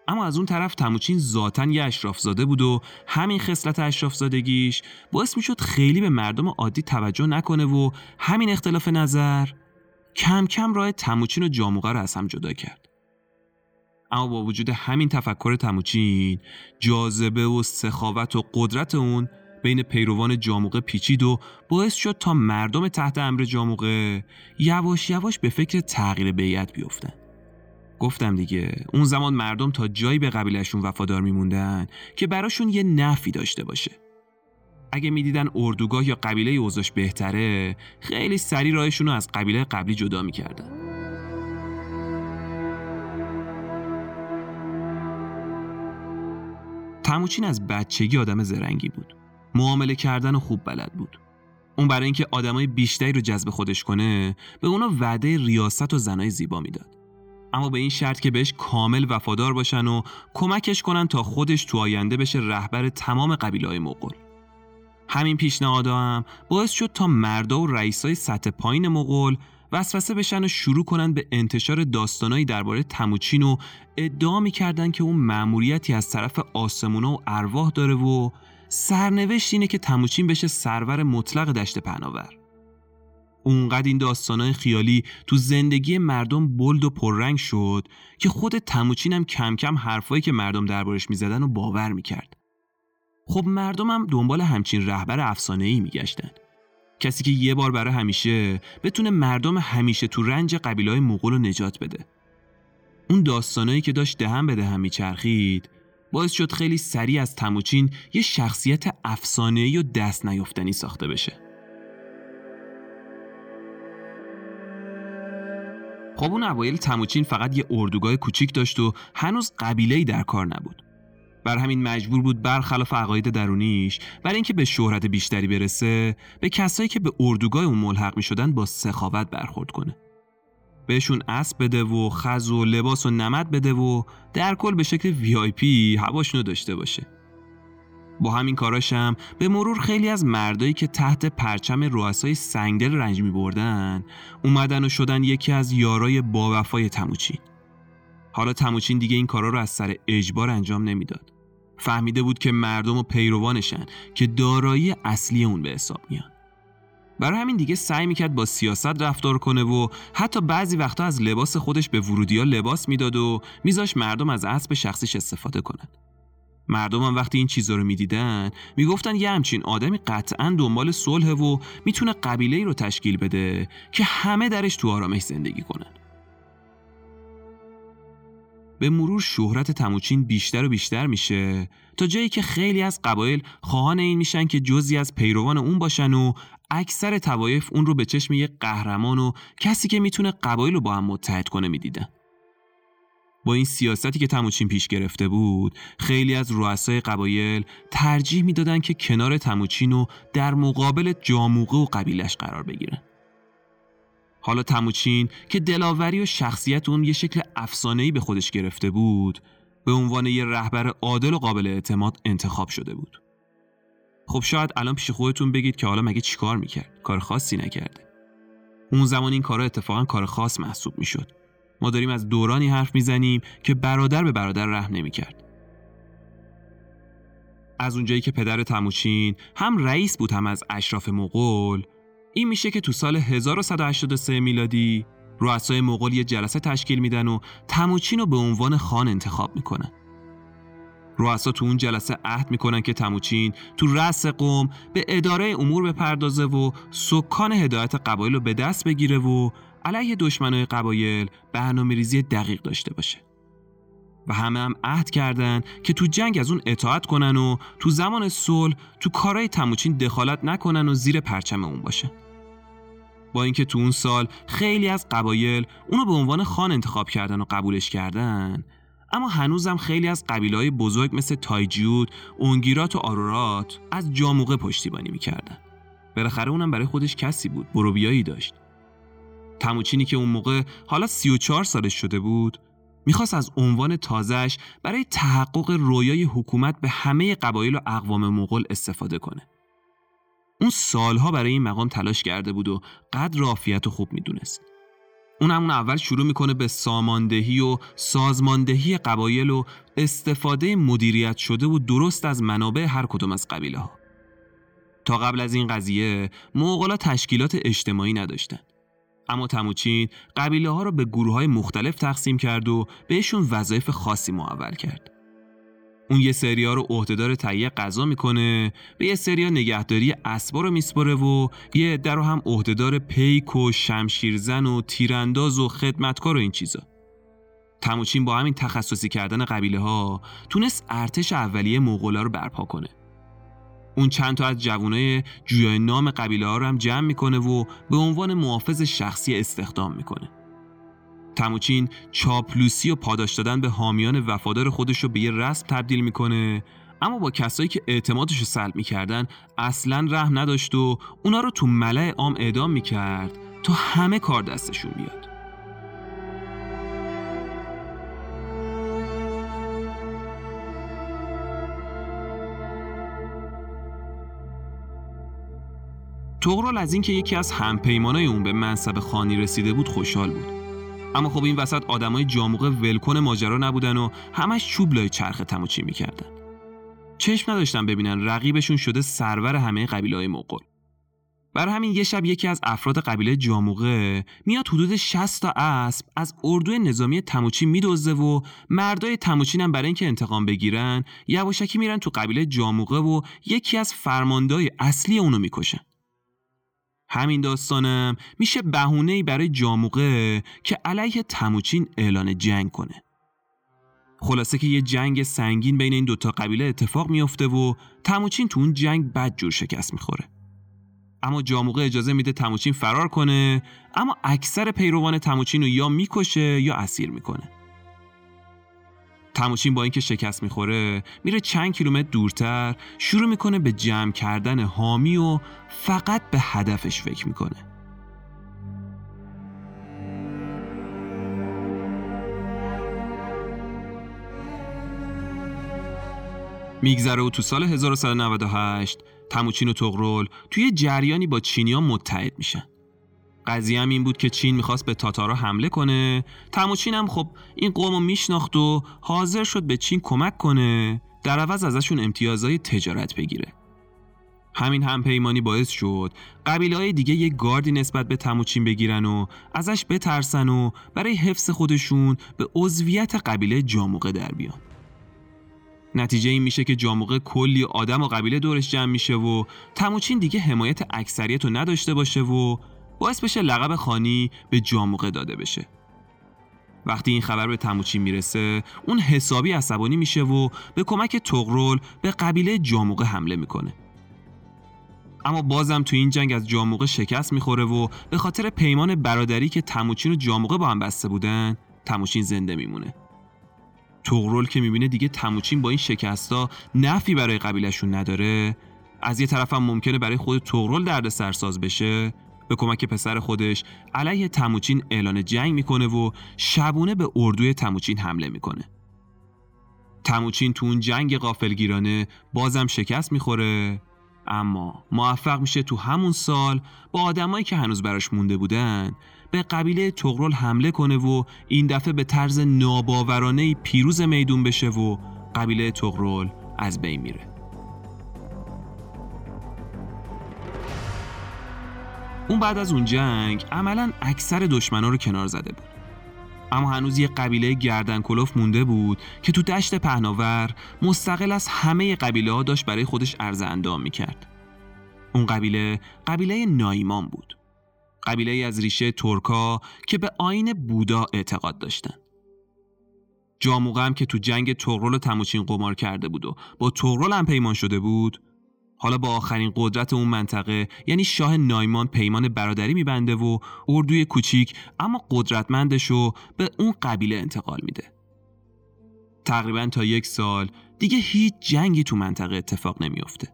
اما از اون طرف تموچین ذاتا یه اشرافزاده بود و همین خصلت اشرافزادگیش باعث می‌شد خیلی به مردم عادی توجه نکنه و همین اختلاف نظر کم کم راه تموچین و جاموقه رو از هم جدا کرد. اما با وجود همین تفکر تموچین جاذبه و سخاوت و قدرت اون بین پیروان جاموقه پیچید و باعث شد تا مردم تحت امر جاموقه یواش یواش به فکر تغییر بیعت بیفتن. گفتم دیگه اون زمان مردم تا جایی به قبیلشون وفادار میموندن که براشون یه نفی داشته باشه. اگه می‌دیدن اردوگاه یا قبیله اوضاش بهتره خیلی سری راهشون رو از قبیله قبلی جدا می‌کردن. تموچین از بچگی آدم زرنگی بود. معامله کردن و خوب بلد بود. اون برای اینکه آدمای بیشتری رو جذب خودش کنه به اونا وعده ریاست و زنای زیبا می‌داد. اما به این شرط که بهش کامل وفادار باشن و کمکش کنن تا خودش تو آینده بشه رهبر تمام قبیله های مغول. همین پیشنهادها هم باعث شد تا مردا و رئیسای سطح پایین مغول وسوسه بشن و شروع کنن به انتشار داستانایی درباره تموچین و ادعا می‌کردن که اون مأموریتی از طرف آسمونا و ارواح داره و سرنوشت اینه که تموچین بشه سرور مطلق دشت پهناور. اونقدر این داستانهای خیالی تو زندگی مردم بلد و پررنگ شد که خود تموچین هم کم کم حرفایی که مردم دربارش می‌زدن و باور می‌کرد. خب مردم هم دنبال همچین رهبر افسانه ای میگشتن. کسی که یه بار برای همیشه بتونه مردم همیشه تو رنج قبیلای مغول رو نجات بده. اون داستانایی که داشت دهن به دهن میچرخید باعث شد خیلی سریع از تموچین یه شخصیت افسانه‌ای و دست نیافتنی ساخته بشه. خب اون اوایل تموچین فقط یه اردوگاه کوچیک داشت و هنوز قبیله‌ای در کار نبود. بر همین مجبور بود برخلاف عقاید درونیش برای اینکه به شهرت بیشتری برسه به کسایی که به اردوگاه اون ملحق می شدن با سخاوت برخورد کنه. بهشون اسب بده و خز و لباس و نمد بده و در کل به شکل وی آی پی هواشونو داشته باشه. با همین کاراشم به مرور خیلی از مردایی که تحت پرچم رؤسای سنگدل رنج می بردن اومدن و شدن یکی از یارای باوفای تموچین. حالا تموچین دیگه این کارا رو از سر اجبار انجام نمی‌داد. فهمیده بود که مردم و پیروانشن که دارایی اصلی اون به حساب میان. برای همین دیگه سعی می‌کرد با سیاست رفتار کنه و حتی بعضی وقتا از لباس خودش به ورودیا لباس می‌داد و میذاش مردم از اسب شخصیش استفاده کنن. مردم هم وقتی این چیزا رو می‌دیدن می‌گفتن یه همچین آدمی قطعا دنبال صلح و می‌تونه قبیله ای رو تشکیل بده که همه درش تو آرامش زندگی کنن. به مرور شهرت تموچین بیشتر و بیشتر میشه تا جایی که خیلی از قبایل خواهان این میشن که جزی از پیروان اون باشن و اکثر توایف اون رو به چشم یک قهرمان و کسی که می‌تونه قبایل رو با هم متحد کنه می‌دیدن با این سیاستی که تموچین پیش گرفته بود خیلی از رؤسای قبایل ترجیح می‌دادن که کنار تموچین و در مقابل جاموقه و قبیلش قرار بگیرن. حالا تموچین که دلاوری و شخصیت اون یه شکل افسانه‌ای به خودش گرفته بود به عنوان یه رهبر عادل و قابل اعتماد انتخاب شده بود. خب شاید الان پیش خودتون بگید که حالا مگه چیکار می‌کرد؟ کار خاصی نکرده. اون زمان این کارا اتفاقا کار خاص محسوب می‌شد. ما داریم از دورانی حرف می‌زنیم که برادر به برادر رحم نمی‌کرد. از اونجایی که پدر تموچین هم رئیس بود هم از اشراف مغول این میشه که تو سال 1183 میلادی رؤسای مغول یه جلسه تشکیل میدن و تموچین رو به عنوان خان انتخاب می‌کنن. رؤسا تو اون جلسه عهد می‌کنن که تموچین تو رأس قوم به اداره امور بپردازه و سکان هدایت قبایل رو به دست بگیره و علیه دشمنای قبایل برنامه ریزی دقیق داشته باشه. و همه هم عهد کردن که تو جنگ از اون اطاعت کنن و تو زمان صلح تو کارهای تموچین دخالت نکنن و زیر پرچم اون باشه. با اینکه تو اون سال خیلی از قبایل اونو به عنوان خان انتخاب کردن و قبولش کردن. اما هنوزم خیلی از قبیله های بزرگ مثل تایجیود، اونگیرات و آرورات از جاموقه پشتیبانی می‌کردن. بالاخره اونم برای خودش کسی بود بروبیایی داشت. تموچینی که اون موقع حالا 34 سالش شده بود می‌خواست از عنوان تازهش برای تحقق رویای حکومت به همه قبایل و اقوام مغول استفاده کنه. اون سالها برای این مقام تلاش کرده بود و قدر رافیت و خوب می‌دونست. اون همون اول شروع می‌کنه به ساماندهی و سازماندهی قبایل و استفاده مدیریت شده و درست از منابع هر کدوم از قبیله ها تا قبل از این قضیه مغولا تشکیلات اجتماعی نداشتن. اما تموچین قبیله ها را به گروه های مختلف تقسیم کرد و بهشون وظایف خاصی معول کرد. اون یه سریا رو عهدهدار تهیه غذا می‌کنه به یه سریا نگهداری اسبا رو میسپره و یه عده رو هم عهدهدار پیک و شمشیرزن و تیرانداز و خدمتکار و این چیزا. تموچین با همین تخصصی کردن قبیله ها تونست ارتش اولیه مغولا رو برپا کنه. اون چند تا از جوانای جویای نام قبیله ها رو هم جمع می‌کنه و به عنوان محافظ شخصی استخدام می‌کنه. تموچین چاپلوسی و پاداش دادن به حامیان وفادار خودش رو به یه رسم تبدیل می‌کنه. اما با کسایی که اعتمادش رو سلب می‌کردن اصلا رحم نداشت و اونا رو تو ملع عام اعدام می‌کرد تا همه کار دستشون بیاد. تغرال از اینکه یکی از همپیمانای اون به منصب خانی رسیده بود خوشحال بود. اما خب این وسط آدمای جاموقه ولکن ماجرا نبودن و همش چوب لای چرخ تموچی می‌کردن. چشم نداشتن ببینن رقیبشون شده سرور همه قبیله های مغول. برای همین یه شب یکی از افراد قبیله جاموقه میاد حدود 60 تا اسب از اردوی نظامی تموچین میدزده و مردای تموچین هم برای اینکه انتقام بگیرن یواشکی میرن تو قبیله جاموقه و یکی از فرماندهای اصلی اونو می‌کشن. همین داستانم میشه بهونه‌ای برای جاموقه که علیه تموچین اعلان جنگ کنه. خلاصه که یه جنگ سنگین بین این دوتا قبیله اتفاق میافته و تموچین تو اون جنگ بد جور شکست می‌خوره. اما جاموقه اجازه میده تموچین فرار کنه اما اکثر پیروان تموچین رو یا می‌کشه یا اسیر می‌کنه. تموچین با اینکه شکست می‌خوره میره چند کیلومتر دورتر شروع می‌کنه به جمع کردن حامی و فقط به هدفش فکر می‌کنه. میگذره و تو سال 1198 تموچین و تغرل توی جریانی با چینیا متحد میشن. قضیه هم این بود که چین می‌خواست به تاتارا حمله کنه. تموچین هم خب این قوم رو میشناخت و حاضر شد به چین کمک کنه در عوض ازشون امتیازهای تجارت بگیره. همین همپیمانی باعث شد قبیله های دیگه یک گاردی نسبت به تموچین بگیرن و ازش بترسن و برای حفظ خودشون به عضویت قبیله جاموقه در بیان. نتیجه این میشه که جاموقه کلی آدم و قبیله دورش جمع میشه و تموچین دیگه حمایت اکثریت رو نداشته باشه و باعث بشه لقب خانی به جاموقه داده بشه. وقتی این خبر به تموچین می‌رسه اون حسابی عصبانی میشه و به کمک تغرل به قبیله جاموقه حمله می‌کنه. اما بازم تو این جنگ از جاموقه شکست می‌خوره و به خاطر پیمان برادری که تموچین و جاموقه با هم بسته بودن تموچین زنده میمونه. تغرل که می‌بینه دیگه تموچین با این شکستا نفی برای قبیلشون نداره از یه طرفم ممکنه برای خود تغرل درد سرساز بشه به کمک پسر خودش علیه تموچین اعلان جنگ می‌کنه و شبونه به اردوی تموچین حمله می‌کنه. تموچین تو اون جنگ غافلگیرانه بازم شکست می‌خوره اما موفق میشه تو همون سال با آدمایی که هنوز براش مونده بودن به قبیله تغرل حمله کنه و این دفعه به طرز ناباورانه پیروز میدون بشه و قبیله تغرل از بین میره. اون بعد از اون جنگ عملا اکثر دشمنا رو کنار زده بود. اما هنوز یه قبیله گردن کلوف مونده بود که تو دشت پهناور مستقل از همه قبیله ها داشت برای خودش عرض اندام می‌کرد. اون قبیله قبیله نایمان بود. قبیله از ریشه ترکا که به آین بودا اعتقاد داشتن. جاموغم که تو جنگ تغرل تموچین قمار کرده بود و با تغرل هم پیمان شده بود حالا با آخرین قدرت اون منطقه یعنی شاه نایمان پیمان برادری میبنده و اردوی کوچیک اما قدرتمندش رو به اون قبیله انتقال میده. تقریبا تا یک سال دیگه هیچ جنگی تو منطقه اتفاق نمیافته.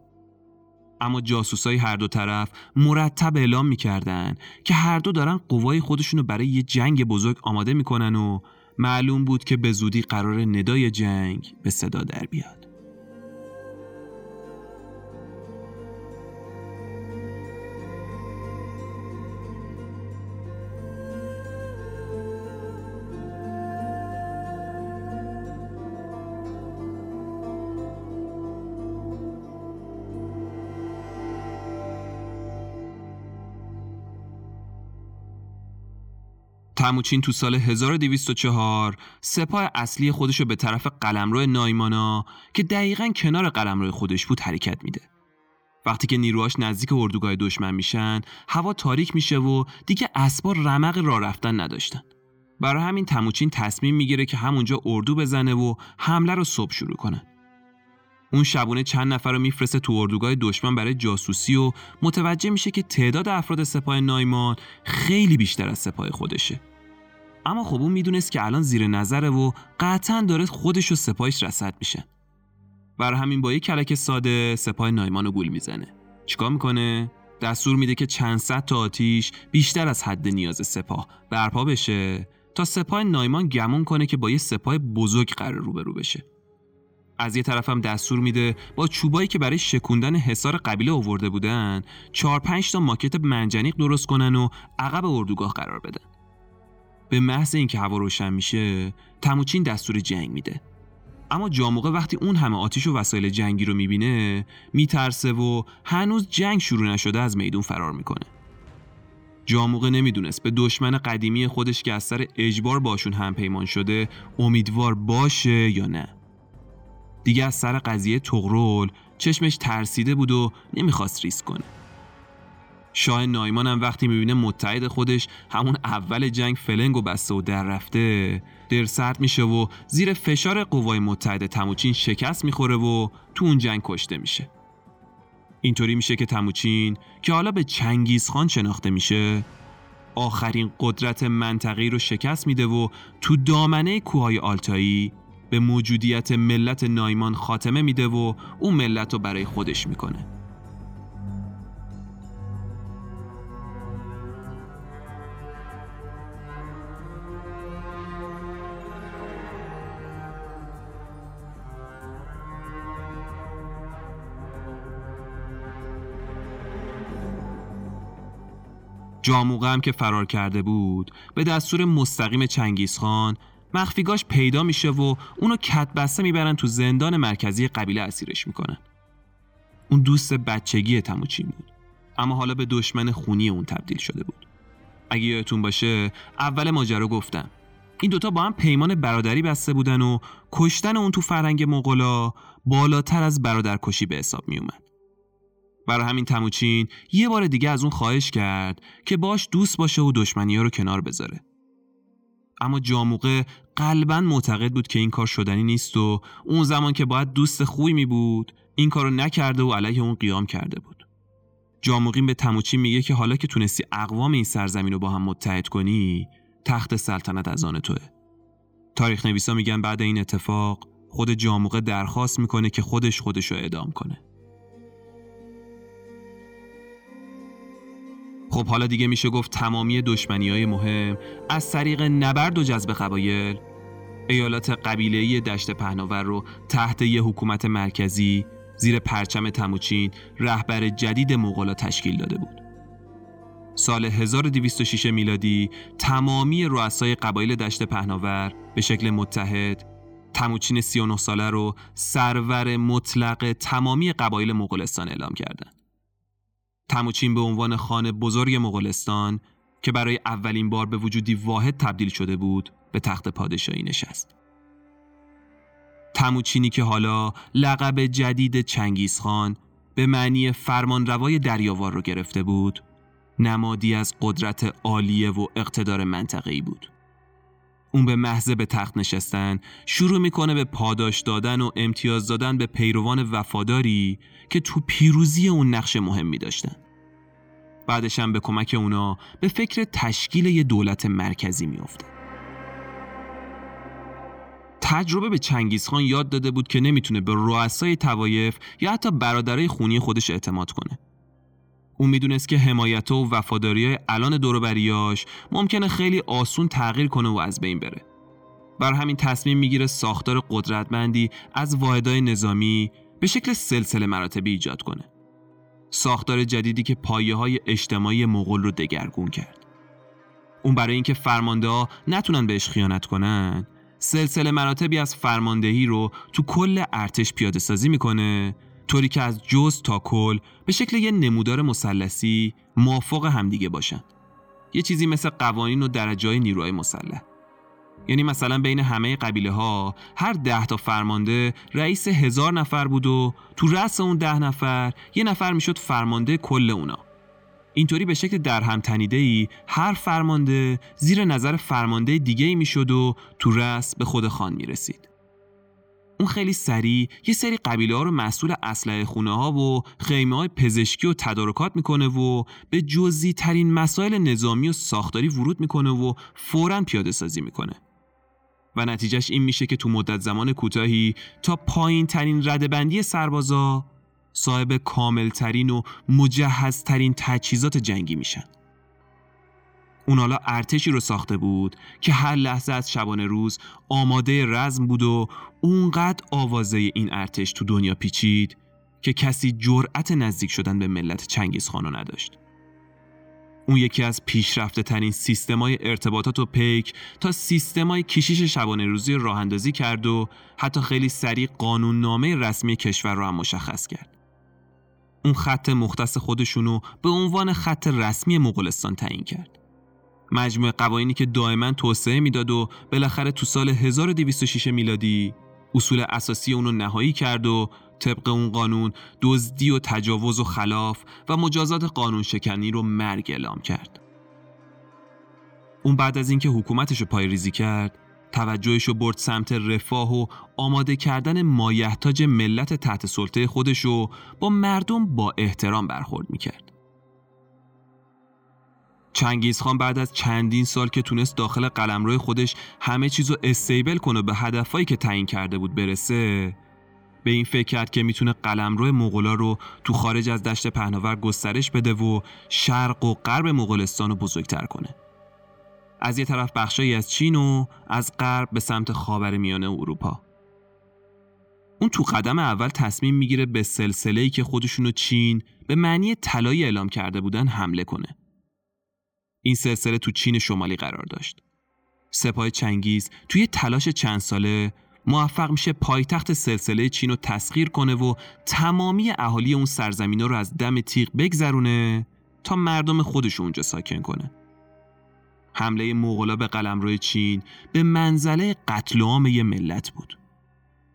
اما جاسوسای هر دو طرف مرتب اعلام می‌کردن که هر دو دارن قوای خودشونو برای یه جنگ بزرگ آماده می‌کنن و معلوم بود که به زودی قرار ندای جنگ به صدا در بیاد. تموچین تو سال 1204 سپاه اصلی خودش رو به طرف قلمرو نایمانا که دقیقا کنار قلمرو خودش بود حرکت میده. وقتی که نیروهاش نزدیک اردوگاه دشمن میشن هوا تاریک میشه و دیگه اسبا رمق را رفتن نداشتن. برای همین تموچین تصمیم می‌گیره که همونجا اردو بزنه و حمله رو صبح شروع کنه. اون شبونه چند نفر رو میفرسته تو اردوگاه دشمن برای جاسوسی و متوجه میشه که تعداد افراد سپاه نایمان خیلی بیشتر از سپاه خودشه. اما خب اون می‌دونست که الان زیر نظره و قطعا داره خودش و سپاهش رسد میشه. بر همین با یک کلک ساده سپاه نایمان رو گول می‌زنه. چیکار می‌کنه؟ دستور میده که چند صد تا آتیش بیشتر از حد نیاز سپاه برپا بشه تا سپاه نایمان گمون کنه که با یه سپاه بزرگ قرار روبرو بشه. از یه طرفم دستور میده با چوبایی که برای شکوندن حصار قبیله آورده بودن چهار پنج تا ماکت منجنیق درست کنن و عقب اردوگاه قرار بدن. به محض اینکه هوا روشن میشه تموچین دستور جنگ میده. اما جاموقه وقتی اون همه آتیش و وسایل جنگی رو می‌بینه میترسه و هنوز جنگ شروع نشده از میدون فرار می‌کنه. جاموقه نمی‌دونست به دشمن قدیمی خودش که از سر اجبار باشون همپیمان شده امیدوار باشه یا نه. دیگه از سر قضیه تغرول چشمش ترسیده بود و نمی‌خواست ریسک کنه. شاه نایمان هم وقتی می‌بینه متحد خودش همون اول جنگ فلنگ و بسته و در رفته. در سرد میشه و زیر فشار قوای متحد تموچین شکست می‌خوره و تو اون جنگ کشته میشه. اینطوری میشه که تموچین که حالا به چنگیز خان شناخته میشه آخرین قدرت منطقی رو شکست میده و تو دامنه کوههای آلتایی به موجودیت ملت نایمان خاتمه میده و اون ملت رو برای خودش می‌کنه. جاموقه هم که فرار کرده بود به دستور مستقیم چنگیزخان مخفیگاش پیدا میشه و اونو کت بسته می‌برن تو زندان مرکزی قبیله اسیرش می‌کنن. اون دوست بچگی تموچین بود. اما حالا به دشمن خونی اون تبدیل شده بود. اگه یادتون باشه اول ماجرا گفتم. این دوتا با هم پیمان برادری بسته بودن و کشتن اون تو فرنگ مغلا بالاتر از برادرکشی به حساب میومد. برای همین تموچین یه بار دیگه از اون خواهش کرد که باش دوست باشه و دشمنی ها رو کنار بذاره. اما جاموقه قلبا معتقد بود که این کار شدنی نیست و اون زمان که باید دوست خوبی می بود این کارو نکرده و علیه اون قیام کرده بود. جاموقین به تموچین میگه که حالا که تونستی اقوام این سرزمین رو با هم متحد کنی تخت سلطنت از آن توه. تاریخ نویسا میگن بعد این اتفاق خود جاموقه درخواست می‌کنه که خودش خودش رو اعدام کنه. خب حالا دیگه میشه گفت تمامی دشمنی های مهم از طریق نبرد و جذب قبایل ایالات قبیله‌ای دشت پهناور رو تحت یه حکومت مرکزی زیر پرچم تموچین رهبر جدید مغولا تشکیل داده بود. سال 1206 میلادی تمامی رؤسای قبایل دشت پهناور به شکل متحد تموچین 39 ساله رو سرور مطلق تمامی قبایل مغولستان اعلام کردند. تموچین به عنوان خانه بزرگ مغولستان که برای اولین بار به وجودی واحد تبدیل شده بود به تخت پادشاهی نشست. تموچینی که حالا لقب جدید چنگیزخان به معنی فرمانروای دریاوار رو گرفته بود نمادی از قدرت عالیه و اقتدار منطقه‌ای بود. اون به محض به تخت نشستن شروع می‌کنه به پاداش دادن و امتیاز دادن به پیروان وفاداری که تو پیروزی اون نقش مهمی داشتن. بعدش هم به کمک اونا به فکر تشکیل یه دولت مرکزی میافته تجربه به چنگیزخان یاد داده بود که نمی‌تونه به رؤسای توایف یا حتی برادرای خونی خودش اعتماد کنه. اون می‌دونست که حمایت و وفاداری الان دوروبریاش ممکنه خیلی آسون تغییر کنه و از بین بره. بر همین تصمیم می‌گیره ساختار قدرتمندی از واحدهای نظامی به شکل سلسله مراتبی ایجاد کنه. ساختار جدیدی که پایه های اجتماعی مغول رو دگرگون کرد. اون برای اینکه فرمانده ها نتونن بهش خیانت کنن سلسله مراتبی از فرماندهی رو تو کل ارتش پیاده سازی می‌کنه طوری که از جز تا کل به شکل یه نمودار مثلثی موافق همدیگه باشن. یه چیزی مثل قوانین و درجای نیروهای مسلح یعنی مثلا بین همه قبیله ها هر ده تا فرمانده رئیس هزار نفر بود و تو رأس اون ده نفر یه نفر می‌شد فرمانده کل اونا. اینطوری به شکل در هم ای هر فرمانده زیر نظر فرمانده دیگه ای می‌شد و تو رأس به خود خان می‌رسید. اون خیلی سریع یه سری قبیله ها رو مسئول اسلحه خونه ها و خیمه های پزشکی و تدارکات می‌کنه و به جزئی ترین مسائل نظامی و ساختاری ورود می‌کنه و فورا پیاده سازی می‌کنه و نتیجهش این میشه که تو مدت زمان کوتاهی تا پایین ترین ردبندی سربازا صاحب کاملترین و مجهزترین تجهیزات جنگی میشن. اون حالا ارتشی رو ساخته بود که هر لحظه از شبانه روز آماده رزم بود و اونقدر آوازه این ارتش تو دنیا پیچید که کسی جرأت نزدیک شدن به ملت چنگیز خانو نداشت. اون یکی از پیشرفته ترین سیستمای ارتباطات و پیک تا سیستمای کشیش شبانه روزی راه اندازی کرد و حتی خیلی سریع قانون نامه رسمی کشور رو هم مشخص کرد. اون خط مختص خودشونو به عنوان خط رسمی مغولستان تعیین کرد. مجموعه قوانینی که دائما توسعه می‌داد و بالاخره تو سال 1206 میلادی اصول اساسی اونو نهایی کرد و طبق اون قانون دزدی و تجاوز و خلاف و مجازات قانون شکنی رو مرگ اعلام کرد. اون بعد از اینکه حکومتش رو پای ریزی کرد توجهش رو برد سمت رفاه و آماده کردن مایحتاج ملت تحت سلطه خودش رو با مردم با احترام برخورد می‌کرد. چنگیز خان بعد از چندین سال که تونست داخل قلمرو خودش همه چیزو استیبل کنه به هدفهایی که تعیین کرده بود برسه به این فکر کرد که می‌تونه قلمرو مغولا رو تو خارج از دشت پهناور گسترش بده و شرق و غرب مغولستان رو بزرگتر کنه. از یه طرف بخشایی از چین و از غرب به سمت خاور میانه اروپا. اون تو قدم اول تصمیم می‌گیره به سلسله‌ای که خودشونو چین به معنی طلایی اعلام کرده بودن حمله کنه. این سلسله تو چین شمالی قرار داشت. سپاه چنگیز توی تلاش چند ساله موفق میشه پایتخت سلسله چین رو تسخیر کنه و تمامی اهالی اون سرزمین رو از دم تیغ بگذرونه تا مردم خودش اونجا ساکن کنه. حمله مغولا به قلمرو چین به منزله قتل عام یه ملت بود.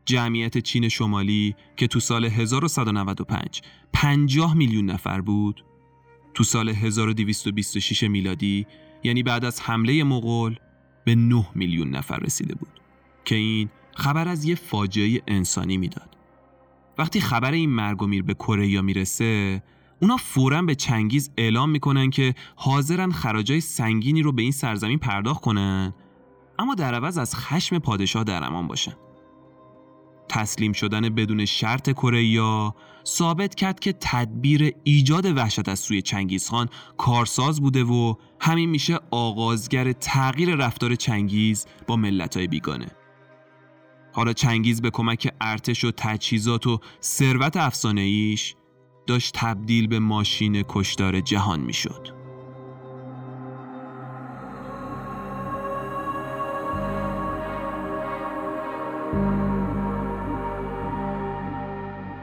جمعیت چین شمالی که تو سال 1195 50 میلیون نفر بود تو سال 1226 میلادی یعنی بعد از حمله مغول به 9 میلیون نفر رسیده بود که این خبر از یه فاجعه انسانی می‌داد. وقتی خبر این مرگ و میر به کره می‌رسه اونا فورا به چنگیز اعلام می‌کنن که حاضرن خراجای سنگینی رو به این سرزمین پرداخت کنن اما در عوض از خشم پادشاه در امان باشن. تسلیم شدن بدون شرط کره ثابت کرد که تدبیر ایجاد وحشت از سوی چنگیزخان کارساز بوده و همین میشه آغازگر تغییر رفتار چنگیز با ملتهای بیگانه. حالا چنگیز به کمک ارتش و تجهیزات و ثروت افسانه ایش داشت تبدیل به ماشین کشدار جهان می‌شد.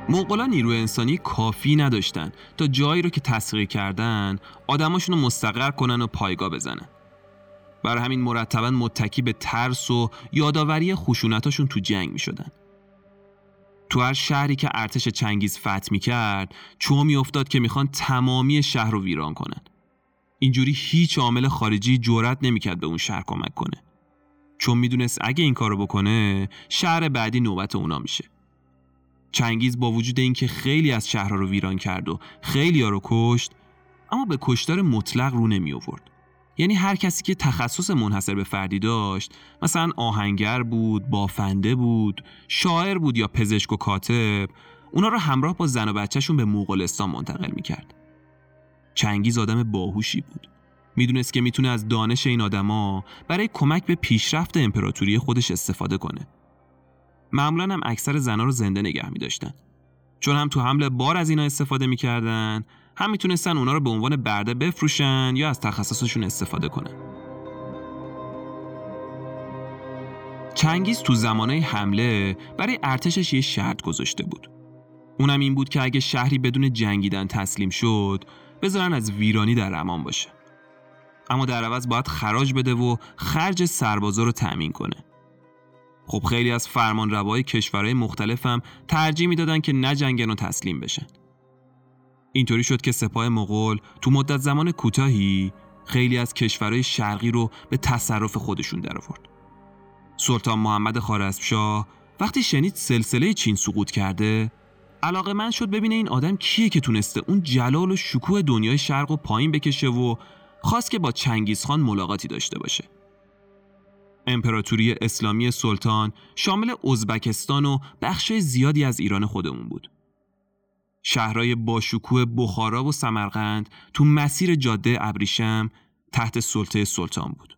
مغولا نیرو انسانی کافی نداشتن تا جایی رو که تسخیر کردن آدماشون رو مستقر کنن و پایگاه بزنن بر همین مرتبا متکی به ترس و یادآوری خشونتاشون تو جنگ می شدن. تو هر شهری که ارتش چنگیز فتح می کرد چو افتاد که می‌خوان تمامی شهر رو ویران کنن. اینجوری هیچ عامل خارجی جرأت نمی‌کرد به اون شهر کمک کنه. چون می‌دونست اگه این کارو بکنه شهر بعدی نوبت اونا میشه. چنگیز با وجود اینکه خیلی از شهرها رو ویران کرد و خیلی ها رو کشت اما به کشتار مطلق رو نمی آورد. یعنی هر کسی که تخصص منحصر به فردی داشت مثلا آهنگر بود، بافنده بود، شاعر بود یا پزشک و کاتب اونا رو همراه با زن و بچهشون به مغولستان منتقل می‌کرد. چنگیز آدم باهوشی بود. می‌دونست که می‌تونه از دانش این آدما برای کمک به پیشرفت امپراتوری خودش استفاده کنه. معمولا هم اکثر زنا رو زنده نگه میداشتن. چون هم تو حمل بار از اینا استفاده می‌کردن هم می‌تونستن اونا رو به عنوان برده بفروشن یا از تخصصشون استفاده کنن. چنگیز تو زمانه حمله برای ارتشش یه شرط گذاشته بود. اونم این بود که اگه شهری بدون جنگیدن تسلیم شد بذارن از ویرانی در امان باشه. اما در عوض باید خراج بده و خرج سربازا رو تأمین کنه. خب خیلی از فرمان روای کشورهای مختلف هم ترجیح می‌دادن که نجنگن و تسلیم بشن اینطوری شد که سپاه مغول تو مدت زمان کوتاهی خیلی از کشورهای شرقی رو به تصرف خودشون در آورد. سلطان محمد خارزمشاه وقتی شنید سلسله چین سقوط کرده علاقه من شد ببینه این آدم کیه که تونسته اون جلال و شکوه دنیای شرق و پایین بکشه و خواست که با چنگیزخان ملاقاتی داشته باشه. امپراتوری اسلامی سلطان شامل ازبکستان و بخش زیادی از ایران خودمون بود. شهرهای باشکوه بخارا و سمرقند تو مسیر جاده ابریشم تحت سلطه سلطان بود.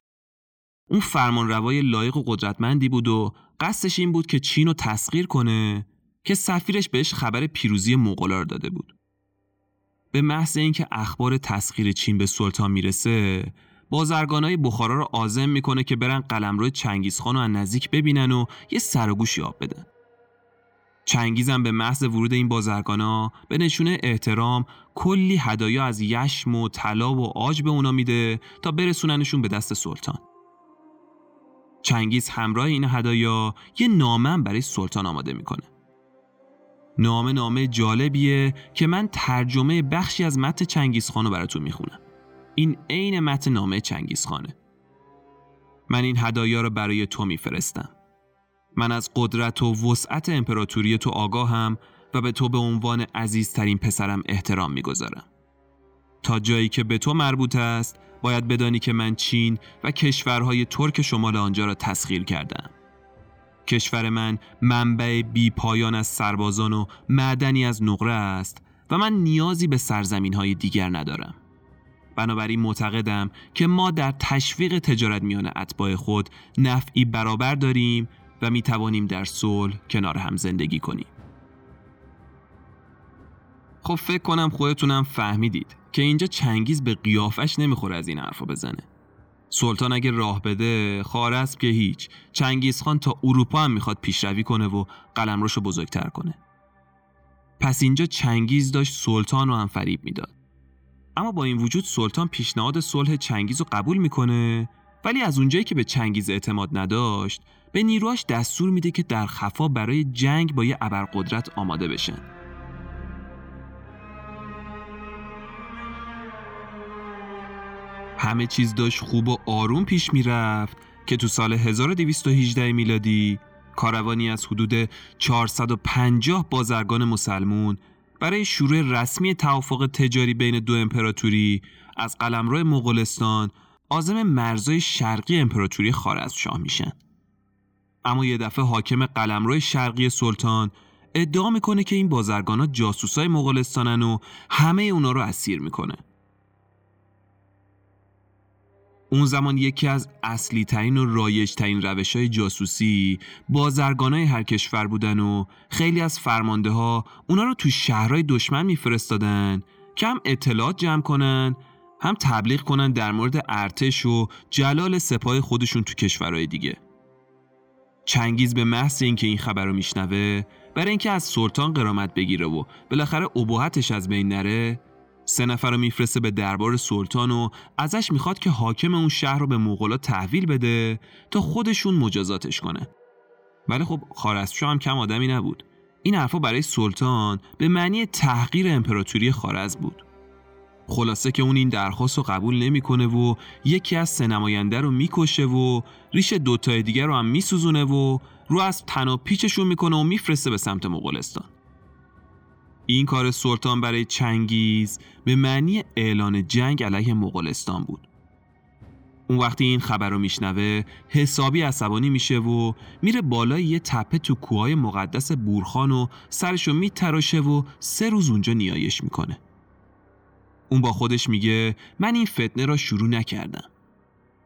اون فرمان روای لایق و قدرتمندی بود و قصدش این بود که چین رو تسخیر کنه که سفیرش بهش خبر پیروزی مغولا رو داده بود. به محض اینکه اخبار تسخیر چین به سلطان می‌رسه بازرگانای بخارا رو آزم می‌کنه که برن قلمرو چنگیزخان رو از نزدیک ببینن و یه سرگوشی آب بدن. چنگیزم به محض ورود این بازرگانا به نشونه احترام کلی هدایا از یشم و طلا و آج به اونا میده تا برسوننشون به دست سلطان. چنگیز همراه این هدایا یه نامه برای سلطان آماده می‌کنه. نامه نامه جالبیه که من ترجمه بخشی از متن چنگیزخان رو براتون می‌خونم. این عین متن نامه چنگیزخانه. من این هدایا رو برای تو میفرستم. من از قدرت و وسعت امپراتوری تو آگاهم و به تو به عنوان عزیزترین پسرم احترام می‌گذارم. تا جایی که به تو مربوط است باید بدانی که من چین و کشورهای ترک شمال آنجا را تسخیر کردم. کشور من منبع بی پایان از سربازان و معدنی از نقره است و من نیازی به سرزمین های دیگر ندارم. بنابراین معتقدم که ما در تشویق تجارت میان اتباع خود نفعی برابر داریم و می توانیم در صلح کنار هم زندگی کنیم. خب فکر کنم خودتونم فهمیدید که اینجا چنگیز به قیافش نمی‌خوره از این حرفا بزنه. سلطان اگه راه بده خارسب که هیچ چنگیز خان تا اروپا هم می‌خواد پیشروی کنه و قلمروشو بزرگتر کنه پس اینجا چنگیز داشت سلطان رو هم فریب می‌داد اما با این وجود سلطان پیشنهاد صلح چنگیز رو قبول می‌کنه ولی از اونجایی که به چنگیز اعتماد نداشت به نیروهاش دستور میده که در خفا برای جنگ با یه ابرقدرت آماده بشن. همه چیز داشت خوب و آروم پیش می‌رفت که تو سال 1218 میلادی کاروانی از حدود 450 بازرگان مسلمون برای شروع رسمی توافق تجاری بین دو امپراتوری از قلمرو مغولستان آزم مرزای شرقی امپراتوری خارزمشاه میشن. اما یه دفعه حاکم قلمرو شرقی سلطان ادعا می‌کنه که این بازرگانا جاسوسای مغولستانن و همه اونا رو اسیر می‌کنه. اون زمان یکی از اصلی ترین و رایج ترین روش های جاسوسی بازرگان های هر کشور بودن و خیلی از فرمانده ها اونا رو تو شهرهای دشمن میفرستادن که هم اطلاعات جمع کنن هم تبلیغ کنن در مورد ارتش و جلال سپاه خودشون تو کشورهای دیگه. چنگیز به محض اینکه این خبر رو میشنوه برای اینکه از سلطان قرامت بگیره و بالاخره ابهتش از بین نره سه نفر رو میفرسته به دربار سلطان و ازش می‌خواد که حاکم اون شهر رو به مغولا تحویل بده تا خودشون مجازاتش کنه. ولی خب خارزمشاه هم کم آدمی نبود. این حرفا برای سلطان به معنی تحقیر امپراتوری خارز بود. خلاصه که اون این درخواست رو قبول نمی‌کنه و یکی از سه نماینده رو می‌کشه و ریش دوتای دیگر رو هم میسوزونه و رو از تناب پیچشون می‌کنه و میفرسته به سمت مغولستان. این کار سلطان برای چنگیز به معنی اعلان جنگ علیه مغولستان بود. اون وقتی این خبر رو میشنوه حسابی عصبانی میشه و میره بالای یه تپه تو کوهای مقدس بورخان و سرشو میتراشه و سه روز اونجا نیایش می‌کنه. اون با خودش میگه من این فتنه را شروع نکردم.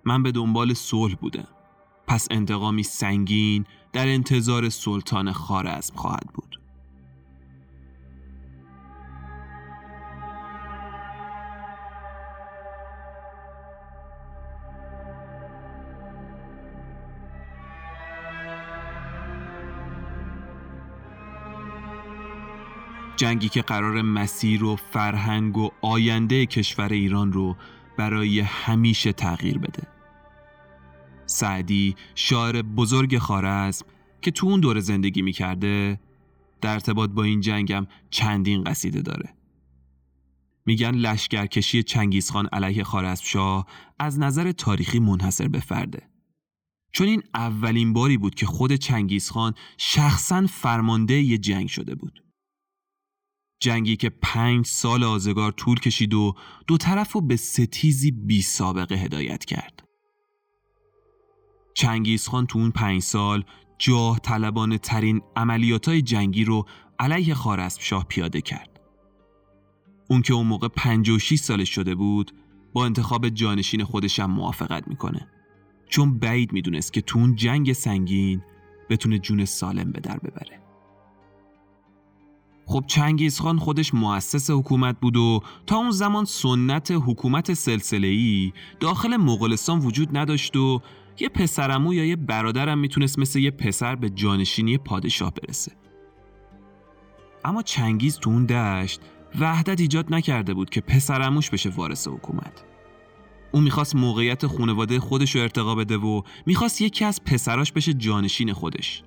من به دنبال صلح بودم. پس انتقامی سنگین در انتظار سلطان خارزم خواهد بود. جنگی که قرار مسیر و فرهنگ و آینده کشور ایران رو برای همیشه تغییر بده. سعدی شاعر بزرگ خارزم که تو اون دور زندگی می‌کرده در ارتباط با این جنگم چندین قصیده داره. میگن لشکرکشی چنگیزخان علیه خارزمشاه از نظر تاریخی منحصر به فرده. چون این اولین باری بود که خود چنگیزخان شخصا فرمانده یه جنگ شده بود. جنگی که پنج سال آزگار طول کشید و دو طرف رو به ستیزی بی سابقه هدایت کرد. چنگیز خان تو اون پنج سال جاه طلبانه ترین عملیات های جنگی رو علیه شاه پیاده کرد. اون که اون موقع 56 سالش شده بود با انتخاب جانشین خودش هم موافقت می‌کنه. چون بعید می‌دونست که تو اون جنگ سنگین بتونه جون سالم به در ببره. خب چنگیز خان خودش مؤسس حکومت بود و تا اون زمان سنت حکومت سلسله داخل مغولستان وجود نداشت و یه پسرمو یا یه برادرم می‌تونست مثل یه پسر به جانشینی پادشاه برسه. اما چنگیز تو اون دشت وحدت ایجاد نکرده بود که پسرموش بشه وارث حکومت. اون می‌خواست موقعیت خانواده خودش رو ارتقا بده و می‌خواست یکی از پسراش بشه جانشین خودش.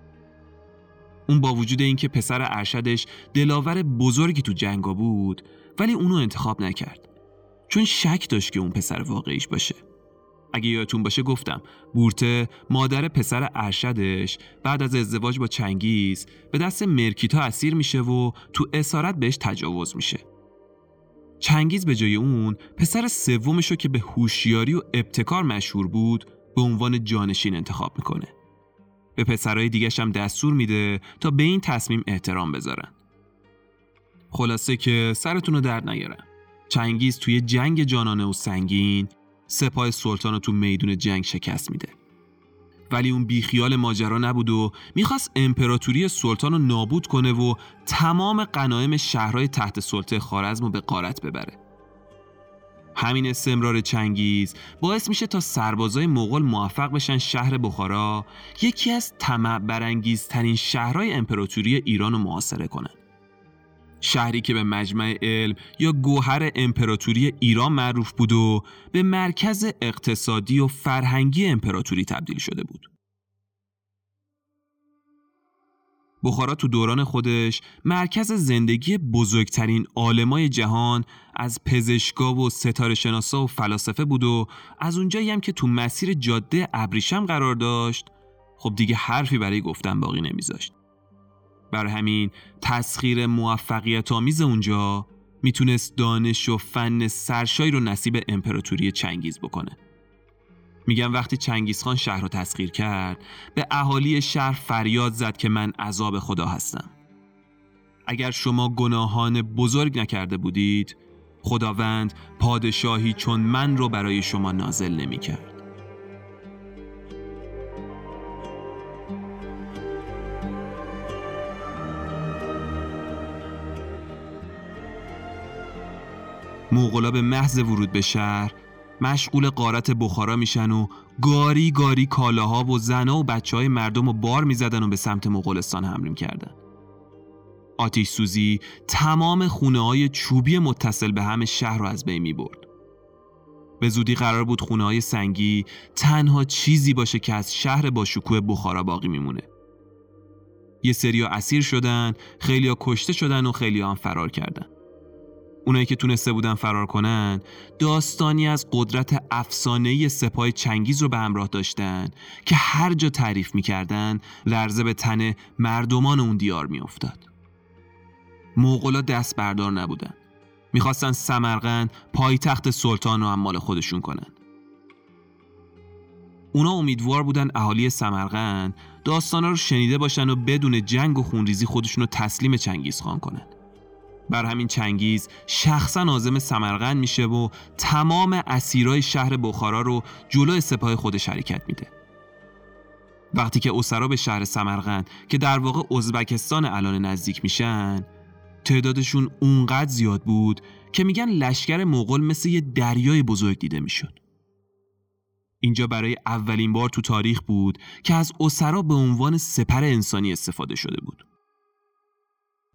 اون با وجود اینکه پسر ارشدش دلاور بزرگی تو جنگا بود ولی اونو انتخاب نکرد. چون شک داشت که اون پسر واقعیش باشه. اگه یادتون باشه گفتم بورته مادر پسر ارشدش بعد از ازدواج با چنگیز به دست مرکیتا اسیر میشه و تو اسارت بهش تجاوز میشه. چنگیز به جای اون پسر سومش رو که به هوشیاری و ابتکار مشهور بود به عنوان جانشین انتخاب می‌کنه. به پسرهای دیگش هم دستور میده تا به این تصمیم احترام بذارن. خلاصه که سرتون رو درد نگیرم چنگیز توی جنگ جانانه و سنگین سپاه سلطان رو تو میدون جنگ شکست میده. ولی اون بیخیال ماجرا نبود و می‌خواست امپراتوری سلطان رو نابود کنه و تمام قنایم شهرهای تحت سلطه خارزم رو به قارت ببره. همین استمرار چنگیز باعث میشه تا سربازای مغول موفق بشن شهر بخارا یکی از طمع برانگیزترین شهرهای امپراتوری ایران رو محاصره کنن شهری که به مجمع علم یا گوهر امپراتوری ایران معروف بود و به مرکز اقتصادی و فرهنگی امپراتوری تبدیل شده بود. بخارا تو دوران خودش مرکز زندگی بزرگترین عالمای جهان از پزشکا و ستاره شناسا و فلاسفه بود و از اونجایی هم که تو مسیر جاده ابریشم قرار داشت خب دیگه حرفی برای گفتن باقی نمیذاشت. بر همین تسخیر موفقیت آمیز اونجا می‌تونست دانش و فن سرشایی رو نصیب امپراتوری چنگیز بکنه میگم وقتی چنگیز خان شهر رو تسخیر کرد به اهالی شهر فریاد زد که من عذاب خدا هستم اگر شما گناهان بزرگ نکرده بودید خداوند پادشاهی چون من رو برای شما نازل نمی کرد. موغلا به محض ورود به شهر مشغول قارت بخارا میشن و گاری گاری کالاها و زنا و بچه های مردم رو بار می‌زدن و به سمت مغولستان حمله کردن آتیش سوزی تمام خونه های چوبی متصل به هم شهر رو از بین می برد. به زودی قرار بود خونه های سنگی تنها چیزی باشه که از شهر با شکوه بخارا باقی میمونه. یه سریا اسیر شدن، خیلیا کشته شدن و خیلیا هم فرار کردن. اونایی که تونسته بودن فرار کنن داستانی از قدرت افسانه‌ای سپاه چنگیز رو به همراه داشتن که هر جا تعریف می‌کردن لرزه به تن مردمان اون دیار میافتاد. موغلا دست بردار نبودن. می‌خواستن سمرقند پایتخت سلطان رو هم خودشون کنن. اونا امیدوار بودن اهالی سمرقند داستانا رو شنیده باشن و بدون جنگ و خونریزی خودشون رو تسلیم چنگیز خان کنن. بر همین چنگیز شخصا نازم سمرقند میشه و تمام اسیرای شهر بخارا رو جلوی سپاه خودش حرکت میده. وقتی که اسرا به شهر سمرقند که در واقع ازبکستان الان نزدیک میشن تعدادشون اونقدر زیاد بود که میگن لشکر مغول مثل یه دریای بزرگ دیده می‌شد. اینجا برای اولین بار تو تاریخ بود که از اسرا به عنوان سپر انسانی استفاده شده بود.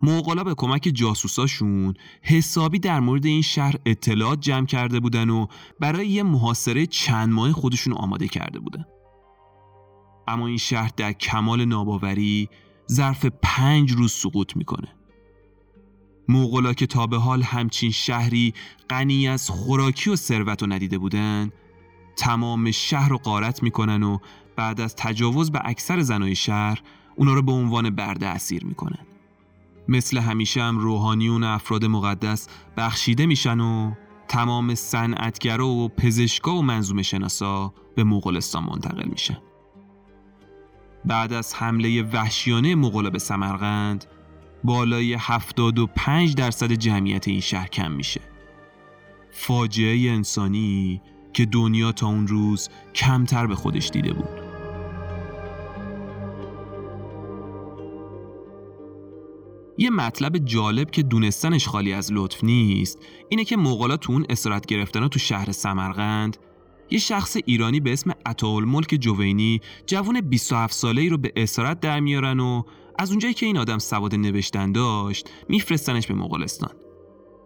موغلا به کمک جاسوساشون حسابی در مورد این شهر اطلاعات جمع کرده بودن و برای یه محاصره چند ماه خودشون آماده کرده بودن. اما این شهر در کمال ناباوری ظرف پنج روز سقوط می‌کنه. موغلا که تا به حال همچین شهری غنی از خوراکی و ثروت و ندیده بودن تمام شهر رو قارت می‌کنن و بعد از تجاوز به اکثر زنای شهر اونا رو به عنوان برده اسیر می‌کنن. مثل همیشه هم روحانیون افراد مقدس بخشیده میشن و تمام صنعتگرا و پزشکا و منظوم شناسا به مغولستان منتقل میشن. بعد از حمله وحشیانه مغولا به سمرقند بالای 75 درصد جمعیت این شهر کم میشه. فاجعه انسانی که دنیا تا اون روز کمتر به خودش دیده بود. یه مطلب جالب که دونستنش خالی از لطف نیست اینه که مغالا تو اون اسارت گرفتن تو شهر سمرقند یه شخص ایرانی به اسم ملک جوینی جوون 27 ساله ای رو به اسارت در میارن و از اونجایی که این آدم سواد نوشتن داشت میفرستنش به مغولستان.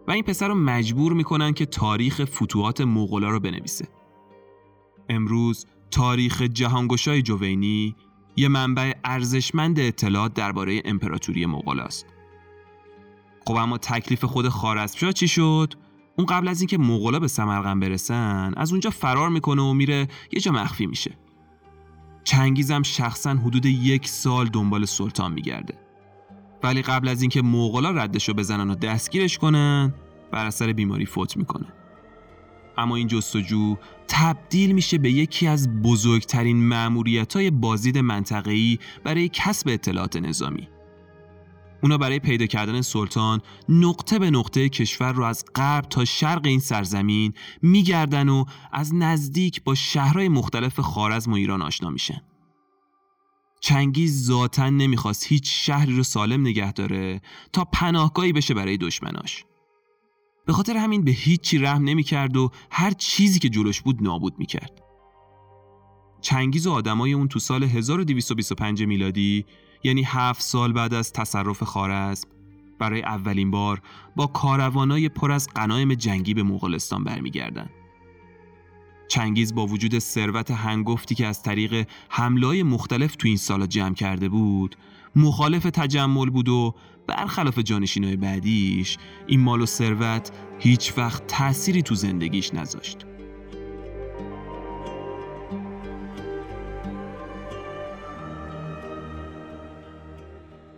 و این پسر رو مجبور می‌کنن که تاریخ فتوحات مغولا رو بنویسه. امروز تاریخ جهانگشای جوینی یه منبع ارزشمند اطلاعات درباره امپراتوری مغولاست خب اما تکلیف خود خارزمشاه چی شد؟ اون قبل از اینکه مغولا به سمرقند برسن از اونجا فرار می‌کنه و میره یه جا مخفی میشه. چنگیزم شخصا حدود یک سال دنبال سلطان میگرده. ولی قبل از اینکه مغولا ردش رو بزنن و دستگیرش کنن بر اثر بیماری فوت می‌کنه. اما این جستجو تبدیل میشه به یکی از بزرگترین معمولیت های بازدید منطقه‌ای برای کسب اطلاعات نظامی. اونا برای پیدا کردن سلطان نقطه به نقطه کشور رو از غرب تا شرق این سرزمین میگردن و از نزدیک با شهرهای مختلف خارزم و ایران آشنا میشن. چنگیز ذاتا نمی‌خواست هیچ شهری رو سالم نگه داره تا پناهگاهی بشه برای دشمناش. به خاطر همین به هیچی رحم نمی‌کرد و هر چیزی که جلوش بود نابود می‌کرد. چنگیز و آدمای اون تو سال 1225 میلادی یعنی هفت سال بعد از تصرف خارزم برای اولین بار با کاروانای پر از قنایم جنگی به مغولستان برمیگردند. چنگیز با وجود ثروت هنگفتی که از طریق حملای مختلف تو این سالا جمع کرده بود مخالف تجمل بود و برخلاف جانشینای بعدیش این مال و ثروت هیچ وقت تأثیری تو زندگیش نذاشت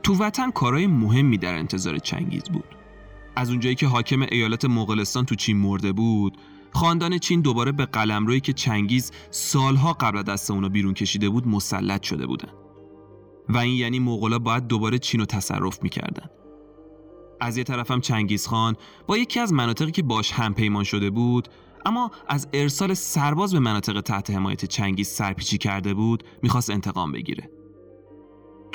تو وطن کارهای مهمی در انتظار چنگیز بود. از اونجایی که حاکم ایالت مغولستان تو چین مرده بود خاندان چین دوباره به قلمرویی که چنگیز سالها قبل دست اونا بیرون کشیده بود مسلط شده بودن. و این یعنی مغولا باید دوباره چین رو تصرف می‌کردن. از یه طرفم چنگیز خان با یکی از مناطقی که باش هم پیمان شده بود اما از ارسال سرباز به مناطق تحت حمایت چنگیز سرپیچی کرده بود می‌خواست انتقام بگیره.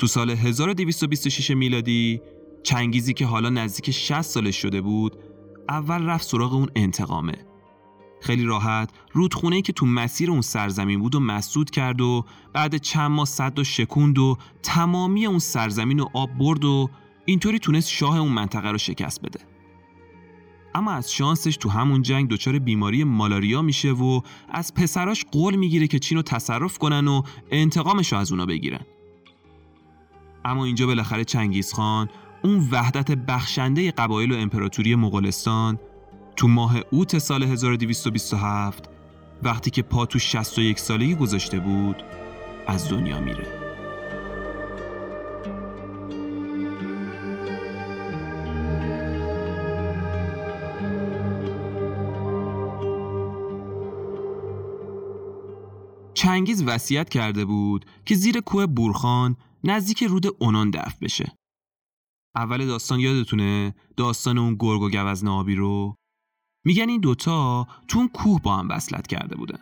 تو سال 1226 میلادی چنگیزی که حالا نزدیک 60 سالش شده بود اول رفت سراغ اون انتقامه. خیلی راحت رودخونه که تو مسیر اون سرزمین بود و مسدود کرد و بعد چند ماه صد و شکوند و تمامی اون سرزمین رو آب برد و اینطوری تونست شاه اون منطقه رو شکست بده. اما از شانسش تو همون جنگ دچار بیماری مالاریا میشه و از پسراش قول می‌گیره که چین رو تصرف کنن و انتقامش رو از اونا بگیرن. اما اینجا بالاخره چنگیز خان اون وحدت بخشنده قبایل و امپراتوری مغولستان تو ماه اوت سال 1227 وقتی که پا تو 61 سالگی گذاشته بود از دنیا میره. چنگیز وصیت کرده بود که زیر کوه بورخان نزدیک رود اونان دفن بشه. اول داستان یادتونه؟ داستان اون گرگ و گوزن آبی رو؟ میگن این دوتا تو اون کوه با هم وصلت کرده بودن.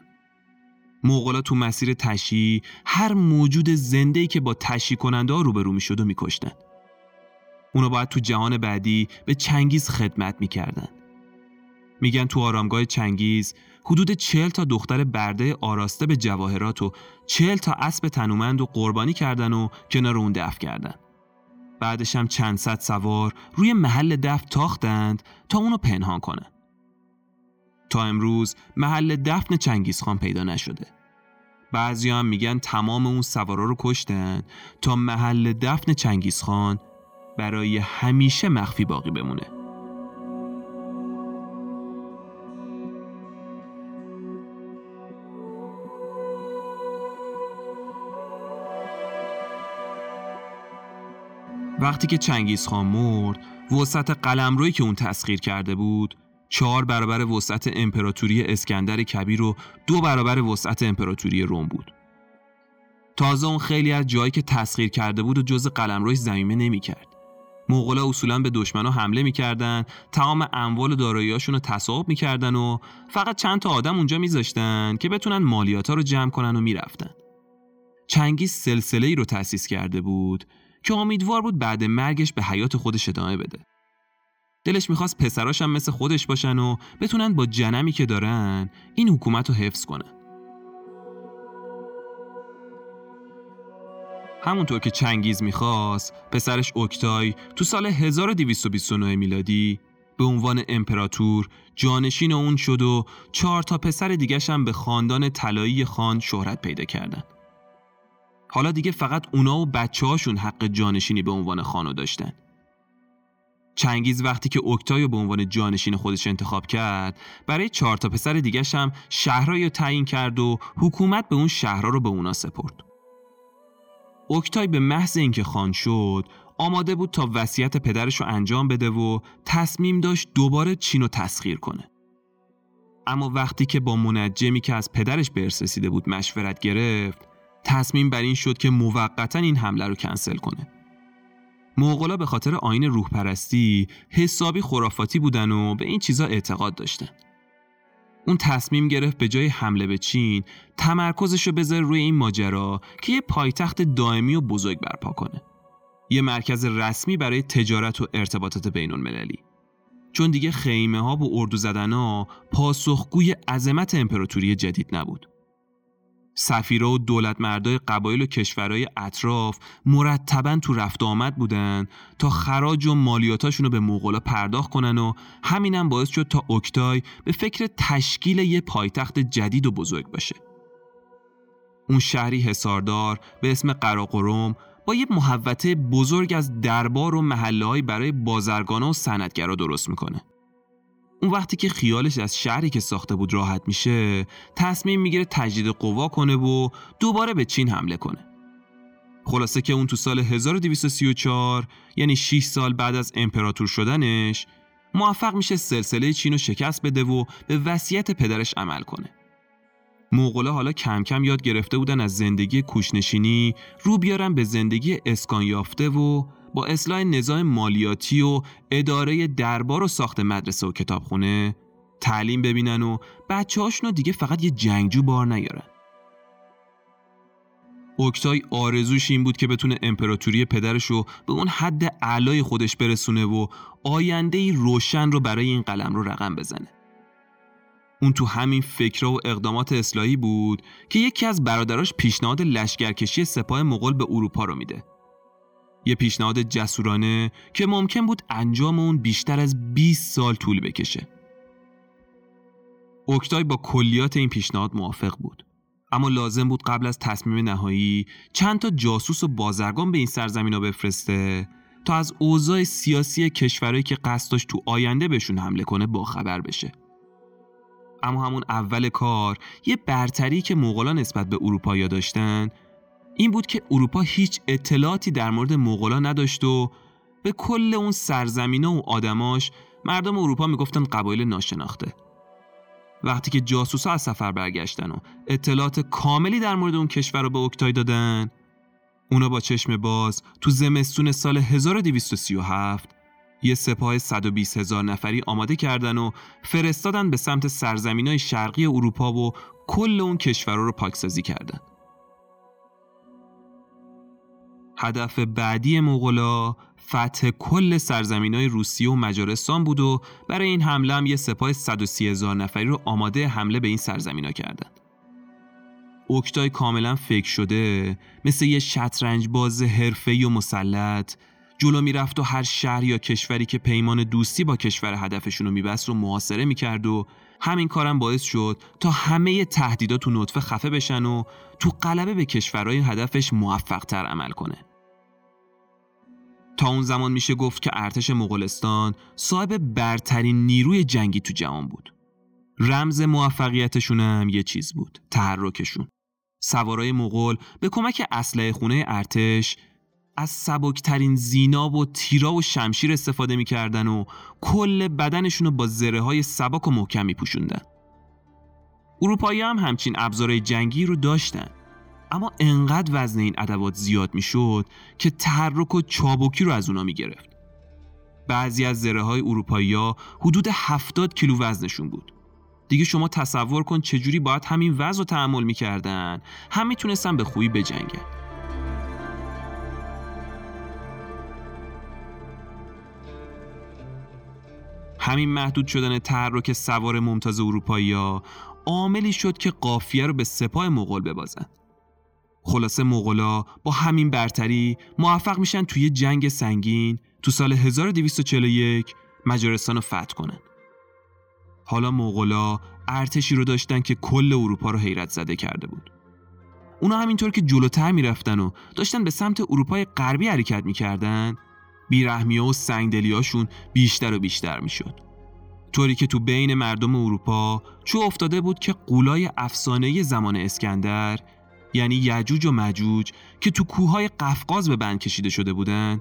مغولا تو مسیر تشی هر موجود زنده که با تشی کننده ها روبرو می‌شد و میکشتن. اونا باید تو جهان بعدی به چنگیز خدمت می‌کردن. میگن تو آرامگاه چنگیز حدود چهل تا دختر برده آراسته به جواهرات و چهل تا اسب تنومند و قربانی کردن و کنار اون دفن کردن. بعدش هم چند صد سوار روی محل دفن تاختند تا اونو پنهان کنه. تا امروز محل دفن چنگیزخان پیدا نشده. بعضی هم میگن تمام اون سوارا رو کشتن تا محل دفن چنگیزخان برای همیشه مخفی باقی بمونه. وقتی که چنگیز خان مرد وسط قلمرویی که اون تسخیر کرده بود چهار برابر وسعت امپراتوری اسکندر کبیر و دو برابر وسعت امپراتوری روم بود تازه اون خیلی از جایی که تسخیر کرده بود و جز قلمروش زمینه نمی‌کرد. مغولا اصولا به دشمنا حمله می‌کردن تمام اموال و داراییاشون رو تصاحب می‌کردن و فقط چند تا آدم اونجا میذاشتن که بتونن مالیاتا رو جمع کنن و می‌رفتن چنگیز سلسله ای رو تأسیس کرده بود که امیدوار بود بعد مرگش به حیات خودش ادامه بده دلش می‌خواست پسراش هم مثل خودش باشن و بتونن با جنمی که دارن این حکومت رو حفظ کنن همونطور که چنگیز می‌خواست پسرش اوکتای تو سال 1229 میلادی به عنوان امپراتور جانشین اون شد و چهار تا پسر دیگش هم به خاندان طلایی خان شهرت پیدا کردن. حالا دیگه فقط اونا و بچه حق جانشینی به عنوان خانو داشتن. چنگیز وقتی که اوکتای به عنوان جانشین خودش انتخاب کرد برای چهار تا پسر دیگش هم شهرهایی تعیین کرد و حکومت به اون شهرها رو به اونا سپرد. اوکتای به محض اینکه خان شد آماده بود تا وصیت پدرش رو انجام بده و تصمیم داشت دوباره چین رو تسخیر کنه. اما وقتی که با منجمی که از پدرش به رسیده بود مشورت گرفت تصمیم بر این شد که موقتا این حمله رو کنسل کنه. موغلا به خاطر آین روح پرستی حسابی خرافاتی بودن و به این چیزا اعتقاد داشتن. اون تصمیم گرفت به جای حمله به چین تمرکزش رو بذاره روی این ماجرا که یه پایتخت دائمی و بزرگ برپا کنه. یه مرکز رسمی برای تجارت و ارتباطات بین المللی. چون دیگه خیمه ها و اردو زدن ها پاسخگوی عظمت امپراتوری جدید نبود. سفیرا و دولت مردای قبایل و کشورهای اطراف مرتبا تو رفت آمد بودن تا خراج و مالیاتاشون رو به مغولا پرداخت کنن و همینم باعث شد تا اوکتای به فکر تشکیل یه پایتخت جدید و بزرگ باشه. اون شهری حساردار به اسم قراقروم با یه محوطه بزرگ از دربار و محله برای بازرگانا و صنعتگرا درست می‌کنه. اون وقتی که خیالش از شهری که ساخته بود راحت میشه تصمیم می‌گیره تجدید قوا کنه و دوباره به چین حمله کنه. خلاصه که اون تو سال 1234 یعنی 6 سال بعد از امپراتور شدنش موفق میشه سلسله چین رو شکست بده و به وصیت پدرش عمل کنه. موغولا حالا کم کم یاد گرفته بودن از زندگی کوشنشینی رو بیارن به زندگی اسکان یافته و با اصلاح نظام مالیاتی و اداره دربار و ساخت مدرسه و کتابخونه تعلیم ببینن و بچه هاشون دیگه فقط یه جنگجو بار نیارن اوکتای آرزوش این بود که بتونه امپراتوری پدرش رو به اون حد اعلای خودش برسونه و آینده روشن رو برای این قلم رو رقم بزنه. اون تو همین فکر و اقدامات اصلاحی بود که یکی از برادراش پیشنهاد لشکرکشی سپاه مغول به اروپا رو میده. یه پیشنهاد جسورانه که ممکن بود انجام اون بیشتر از 20 سال طول بکشه. اوکتای با کلیات این پیشنهاد موافق بود. اما لازم بود قبل از تصمیم نهایی چند تا جاسوس و بازرگان به این سرزمین ها بفرسته تا از اوضاع سیاسی کشورهایی که قصد داشت تو آینده بهشون حمله کنه با خبر بشه. اما همون اول کار یه برتری که مغولا نسبت به اروپایی داشتن این بود که اروپا هیچ اطلاعاتی در مورد مغولا نداشت و به کل اون سرزمینه و آدماش مردم اروپا می‌گفتن قبایل ناشناخته. وقتی که جاسوسا از سفر برگشتن و اطلاعات کاملی در مورد اون کشور رو به اوکتای دادن اونا با چشم باز تو زمستون سال 1237 یه سپاه 120 هزار نفری آماده کردن و فرستادن به سمت سرزمین های شرقی اروپا و کل اون کشور رو پاکسازی کردن. هدف بعدی مغولا فتح کل سرزمین های روسیه و مجارستان بود و برای این حمله هم یه سپاه 130 هزار نفری رو آماده حمله به این سرزمین ها کردن. اوکتای کاملا فکر شده مثل یه شطرنج باز حرفه‌ای و مسلط جلو می‌رفت و هر شهر یا کشوری که پیمان دوستی با کشور هدفشون رو میبست رو محاصره می‌کرد و همین کارم باعث شد تا همه تهدیدات تو نطفه خفه بشن و تو قلبه به کشورهای هدفش موفقتر عمل کنه. تا اون زمان میشه گفت که ارتش مغولستان صاحب برترین نیروی جنگی تو جهان بود. رمز موفقیتشون هم یه چیز بود، تحرکشون. سوارای مغول به کمک اسلحه خونه ارتش از سبکترین زینا و تیرا و شمشیر استفاده می‌کردن و کل بدنشون رو با زره های سبک و محکم میپوشوندن. اروپایی هم همچین ابزارهای جنگی رو داشتن اما انقدر وزن این ادوات زیاد می‌شد که تحرک و چابکی رو از اونا می‌گرفت. بعضی از زره های اروپایی ها حدود 70 کیلو وزنشون بود. دیگه شما تصور کن چجوری باید همین وزن رو تحمل می‌کردن. هم می‌تونستن به خوبی بجنگن. همین محدود شدن تحرک سوار ممتاز اروپایی ها عاملی شد که قافیه رو به سپاه مغول ببازن. خلاصه مغولا با همین برتری موفق میشن توی جنگ سنگین تو سال 1241 مجارستان رو فتح کنن. حالا مغولا ارتشی رو داشتن که کل اروپا رو حیرت زده کرده بود. اونا همینطور که جلوتر می‌رفتن و داشتن به سمت اروپای غربی حرکت می‌کردن بیرحمی و سنگدلیاشون بیشتر و بیشتر می‌شد. طوری که تو بین مردم اروپا چو افتاده بود که قولای افسانه زمان اسکندر یعنی یجوج و مجوج که تو کوههای قفقاز به بند کشیده شده بودن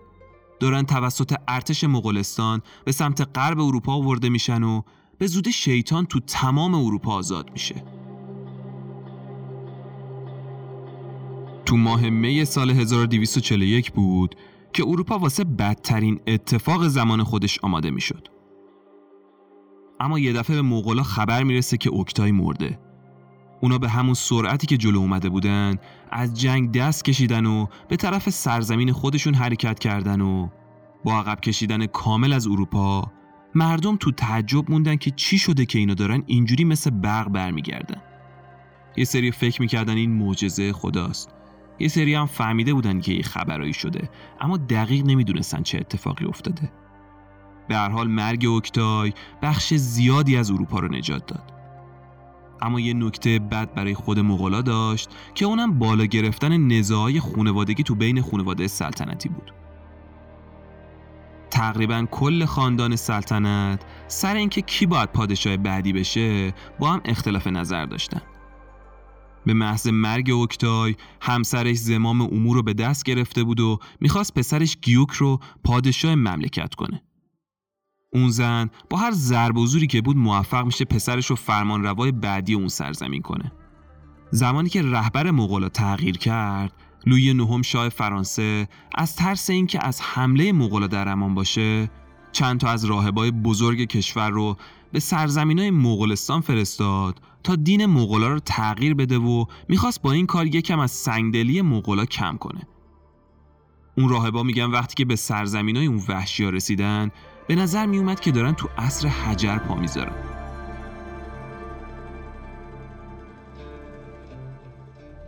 دارن توسط ارتش مغولستان به سمت غرب اروپا آورده میشن و به زود شیطان تو تمام اروپا آزاد میشه تو ماه می سال 1241 بود که اروپا واسه بدترین اتفاق زمان خودش آماده می‌شد. اما یه دفعه به مغولا خبر می‌رسه که اوکتای مرده. اونا به همون سرعتی که جلو اومده بودن از جنگ دست کشیدن و به طرف سرزمین خودشون حرکت کردن و با عقب کشیدن کامل از اروپا مردم تو تعجب موندن که چی شده که اینا دارن اینجوری مثل برق برمیگردن. یه سری فکر می‌کردن این معجزه خداست. یه سری هم فهمیده بودن که یه خبرایی شده اما دقیق نمی‌دونستن چه اتفاقی افتاده. به هر حال مرگ اوکتای بخش زیادی از اروپا رو نجات داد. اما یه نکته بد برای خود مغلا داشت که اونم بالا گرفتن نزاعای خونوادگی تو بین خونواده سلطنتی بود. تقریبا کل خاندان سلطنت سر اینکه کی باید پادشاه بعدی بشه با هم اختلاف نظر داشتن. به محض مرگ اوکتای همسرش زمام امور رو به دست گرفته بود و می‌خواست پسرش گیوک رو پادشاه مملکت کنه. اون زن با هر ضرب و که بود موفق میشه پسرش رو فرمان روای بعدی اون سرزمین کنه. زمانی که رهبر مغولا تغییر کرد لوی نهم شاه فرانسه از ترس اینکه از حمله مغولا در امان باشه چند تا از راهبای بزرگ کشور رو به سرزمین های مغولستان فرستاد تا دین مغولا رو تغییر بده و می‌خواست با این کار یکم از سنگدلی مغولا کم کنه. اون راهبا میگن وقتی که به سرزمین های اون وحشی ها رسیدن به نظر میومد که دارن تو عصر حجر پا می‌ذارن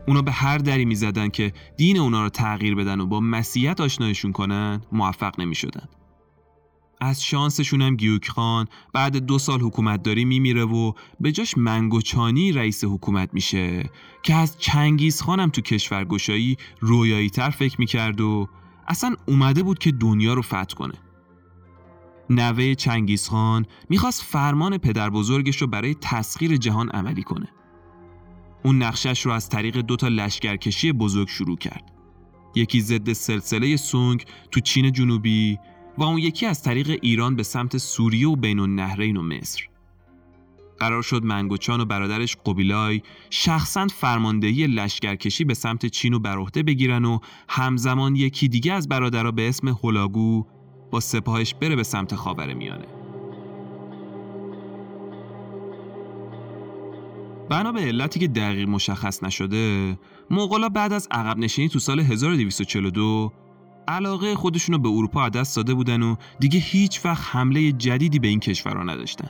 اونا به هر دری می‌زدن که دین اونا رو تغییر بدن و با مسیحیت آشنایشون کنن موفق نمی شدن. از شانسشون هم گیوک خان بعد دو سال حکومتداری میمیره و به جاش منگوچانی رئیس حکومت میشه که از چنگیز خانم تو کشورگشایی رویایی تر فکر می‌کرد و اصلا اومده بود که دنیا رو فتح کنه. نوه چنگیز خان می‌خواست فرمان پدر بزرگش رو برای تسخیر جهان عملی کنه. اون نقشش رو از طریق دو تا لشکرکشی بزرگ شروع کرد. یکی ضد سلسله سونگ تو چین جنوبی و اون یکی از طریق ایران به سمت سوریه و بین النهرین و مصر. قرار شد منگوچان و برادرش قبیلای شخصا فرماندهی لشکرکشی به سمت چین و بر بگیرن و همزمان یکی دیگه از برادرها به اسم هولاگو با سپاهش بره به سمت خاور میانه. بنا به علتی که دقیق مشخص نشده مغولا بعد از عقب نشینی تو سال 1242 علاقه خودشونو به اروپا دست داده بودن و دیگه هیچ وقت حمله جدیدی به این کشورها نداشتن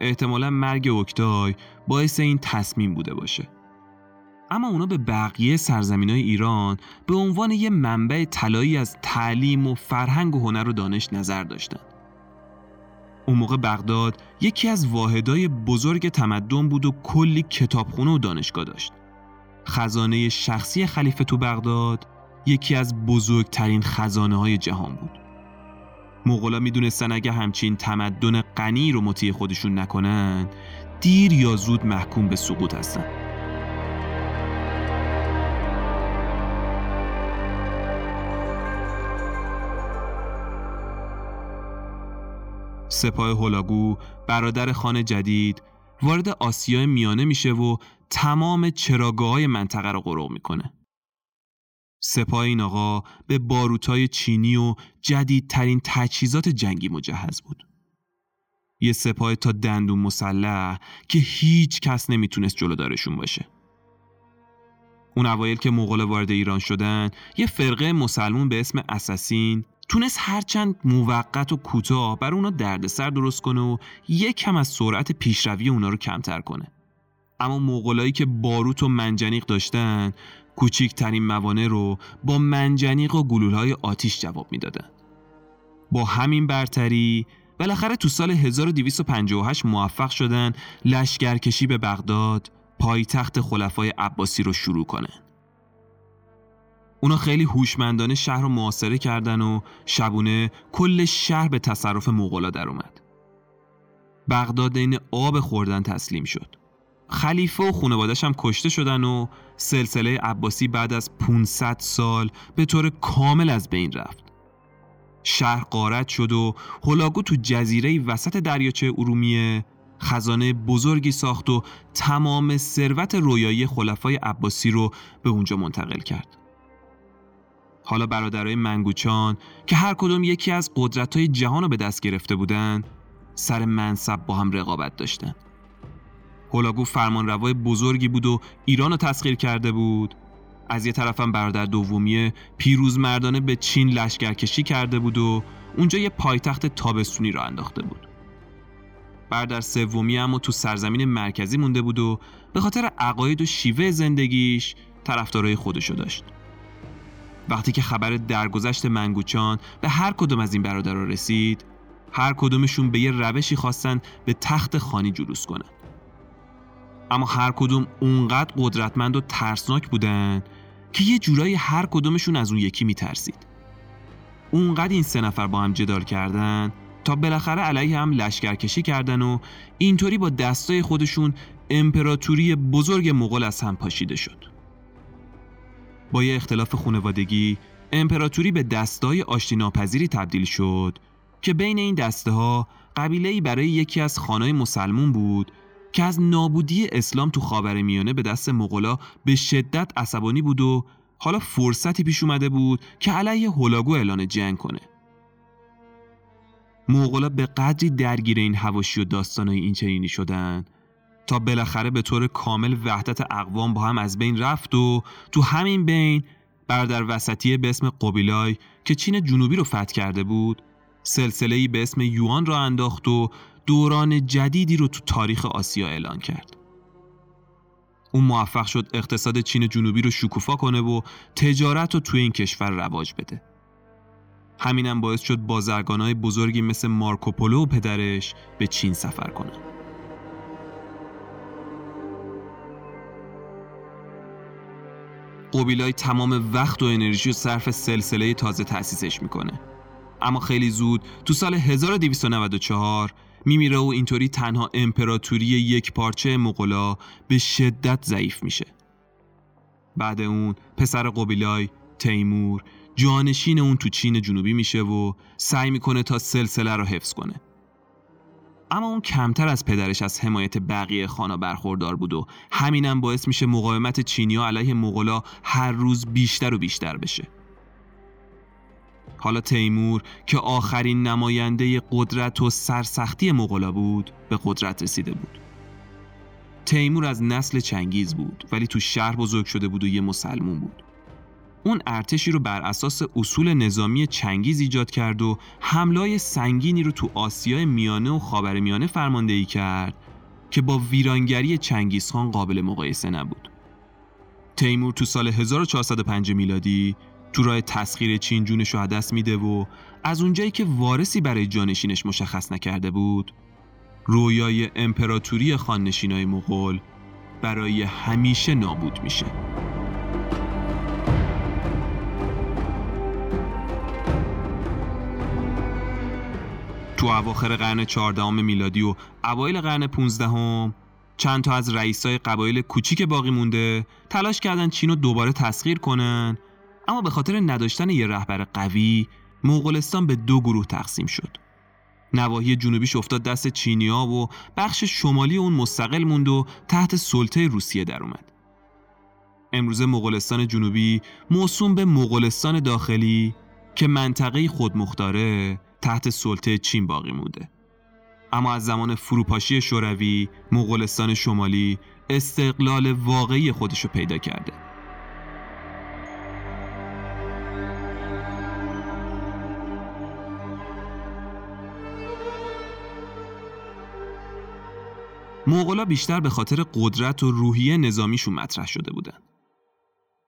احتمالا مرگ اوکتای باعث این تصمیم بوده باشه اما اونا به بقیه سرزمین های ایران به عنوان یه منبع طلایی از تعلیم و فرهنگ و هنر و دانش نظر داشتن اون موقع بغداد یکی از واحدای بزرگ تمدن بود و کلی کتابخونه و دانشگاه داشت. خزانه شخصی خلیفه تو بغداد یکی از بزرگترین خزانه های جهان بود. مغولا می‌دونستن اگه همچین تمدن غنی رو مطیع خودشون نکنن دیر یا زود محکوم به سقوط هستن. سپاه هولاگو برادر خان جدید وارد آسیای میانه میشه و تمام چراگاه های منطقه رو قروق می‌کنه. سپاه این آقا به باروتای چینی و جدیدترین تجهیزات جنگی مجهز بود. یه سپاه تا دندون مسلح که هیچ کس نمی‌تونست جلودارشون باشه. اون اوایل که مغول وارد ایران شدن یه فرقه مسلمون به اسم اساسین تونست هرچند موقت و کوتاه بر اونا دردسر درست کنه و یک کم از سرعت پیشروی اونا رو کمتر کنه اما مغولایی که باروت و منجنیق داشتن کوچیکترین موانع رو با منجنیق و گلولهای آتیش جواب می‌دادن با همین برتری بالاخره تو سال 1258 موفق شدن لشکرکشی به بغداد پایتخت خلفای عباسی رو شروع کنه. اونا خیلی هوشمندانه شهر رو محاصره کردن و شبونه کل شهر به تصرف مغولا در اومد. بغداد این آب خوردن تسلیم شد. خلیفه و خانوادش هم کشته شدن و سلسله عباسی بعد از 500 سال به طور کامل از بین رفت. شهر قارت شد و هلاگو تو جزیره وسط دریاچه ارومیه خزانه بزرگی ساخت و تمام ثروت رویایی خلفای عباسی رو به اونجا منتقل کرد. حالا برادرای منگوچان که هر کدوم یکی از قدرت‌های جهان رو به دست گرفته بودند، سر منصب با هم رقابت داشتند. هولاگو فرمانروای بزرگی بود و ایران رو تسخیر کرده بود. از یه طرفم برادر دومی پیروز مردانه به چین لشکرکشی کرده بود و اونجا یه پایتخت تابستونی را انداخته بود. برادر سومی اما تو سرزمین مرکزی مونده بود و به خاطر عقاید و شیوه زندگیش طرفدارای خودشو داشت. وقتی که خبر درگذشت منگوچان به هر کدوم از این برادرها رسید، هر کدومشون به یه روشی خواستن به تخت خانی جلوس کنن. اما هر کدوم اونقدر قدرتمند و ترسناک بودن که یه جورایی هر کدومشون از اون یکی میترسید. اونقدر این سه نفر با هم جدال کردن تا بالاخره علیه هم لشکرکشی کردن و اینطوری با دستای خودشون امپراتوری بزرگ مغول از هم پاشیده شد. با یه اختلاف خانوادگی امپراتوری به دستای آشتی ناپذیری تبدیل شد که بین این دسته ها قبیله برای یکی از خانای مسلمون بود که از نابودی اسلام تو خاور میانه به دست مغلا به شدت عصبانی بود و حالا فرصتی پیش اومده بود که علیه هولاگو اعلان جنگ کنه. مغلا به قدری درگیر این هواشی و داستانهای این چنینی شدن تا بالاخره به طور کامل وحدت اقوام با هم از بین رفت و تو همین بین برادر وسطی به اسم قبیلای که چین جنوبی رو فتح کرده بود سلسله به اسم یوان را انداخت و دوران جدیدی رو تو تاریخ آسیا اعلان کرد. اون موفق شد اقتصاد چین جنوبی رو شکوفا کنه و تجارت رو توی این کشور رواج بده. همینم باعث شد بازرگانای بزرگی مثل مارکوپولو و پدرش به چین سفر کنن. قبیلای تمام وقت و انرژی و صرف سلسله تازه تأسیسش می‌کنه. اما خیلی زود تو سال 1294 میمیره و اینطوری تنها امپراتوری یک پارچه مغلا به شدت ضعیف میشه. بعد اون پسر قبیلای تیمور جانشین اون تو چین جنوبی میشه و سعی می‌کنه تا سلسله رو حفظ کنه. اما اون کمتر از پدرش از حمایت بقیه خانا برخوردار بود و همینم باعث میشه مقاومت چینیا علیه مغلا هر روز بیشتر و بیشتر بشه. حالا تیمور که آخرین نماینده قدرت و سرسختی مغلا بود به قدرت رسیده بود. تیمور از نسل چنگیز بود ولی تو شهر بزرگ شده بود و یه مسلمون بود. اون ارتشی رو بر اساس اصول نظامی چنگیز ایجاد کرد و حملای سنگینی رو تو آسیای میانه و خاور میانه فرماندهی کرد که با ویرانگری چنگیزخان قابل مقایسه نبود. تیمور تو سال 1405 میلادی تو راه تسخیر چین جونش رو دست میده و از اونجایی که وارثی برای جانشینش مشخص نکرده بود رویای امپراتوری خاننشینای مغول برای همیشه نابود میشه. تو اواخر قرن 14 میلادی و اوایل قرن 15 هم چند تا از رئیسای قبایل کوچیک باقی مونده تلاش کردن چین رو دوباره تسخیر کنن اما به خاطر نداشتن یه رهبر قوی مغولستان به دو گروه تقسیم شد نواحی جنوبیش افتاد دست چینیا و بخش شمالی اون مستقل موند و تحت سلطه روسیه در اومد. امروز مغولستان جنوبی موسوم به مغولستان داخلی که منطقه خودمختاره تحت سلطه چین باقی مونده. اما از زمان فروپاشی شوروی مغولستان شمالی استقلال واقعی خودشو پیدا کرده. مغولا بیشتر به خاطر قدرت و روحیه نظامیشون مطرح شده بودن.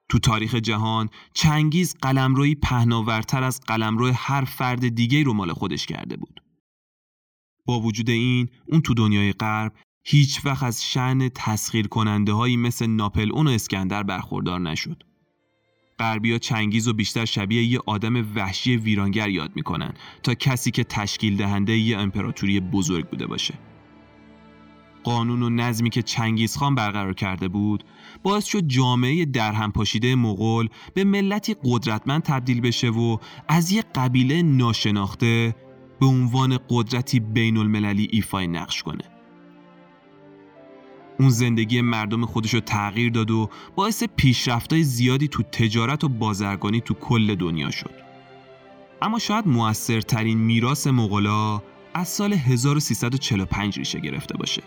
تو تاریخ جهان چنگیز قلمروی پهناورتر از قلمرو هر فرد دیگه رو مال خودش کرده بود. با وجود این اون تو دنیای غرب هیچ وقت از شن تسخیر کننده هایی مثل ناپل اون و اسکندر برخوردار نشد. غربیا چنگیز و بیشتر شبیه یه آدم وحشی ویرانگر یاد می‌کنن تا کسی که تشکیل دهنده یه امپراتوری بزرگ بوده باشه. قانون و نظمی که چنگیز خان برقرار کرده بود باعث شد جامعه درهم پاشیده مغول به ملتی قدرتمند تبدیل بشه و از یک قبیله ناشناخته به عنوان قدرتی بین المللی ایفای نقش کنه. اون زندگی مردم خودش رو تغییر داد و باعث پیشرفتای زیادی تو تجارت و بازرگانی تو کل دنیا شد. اما شاید موثرترین میراث مغلا از سال 1345 ریشه گرفته باشه.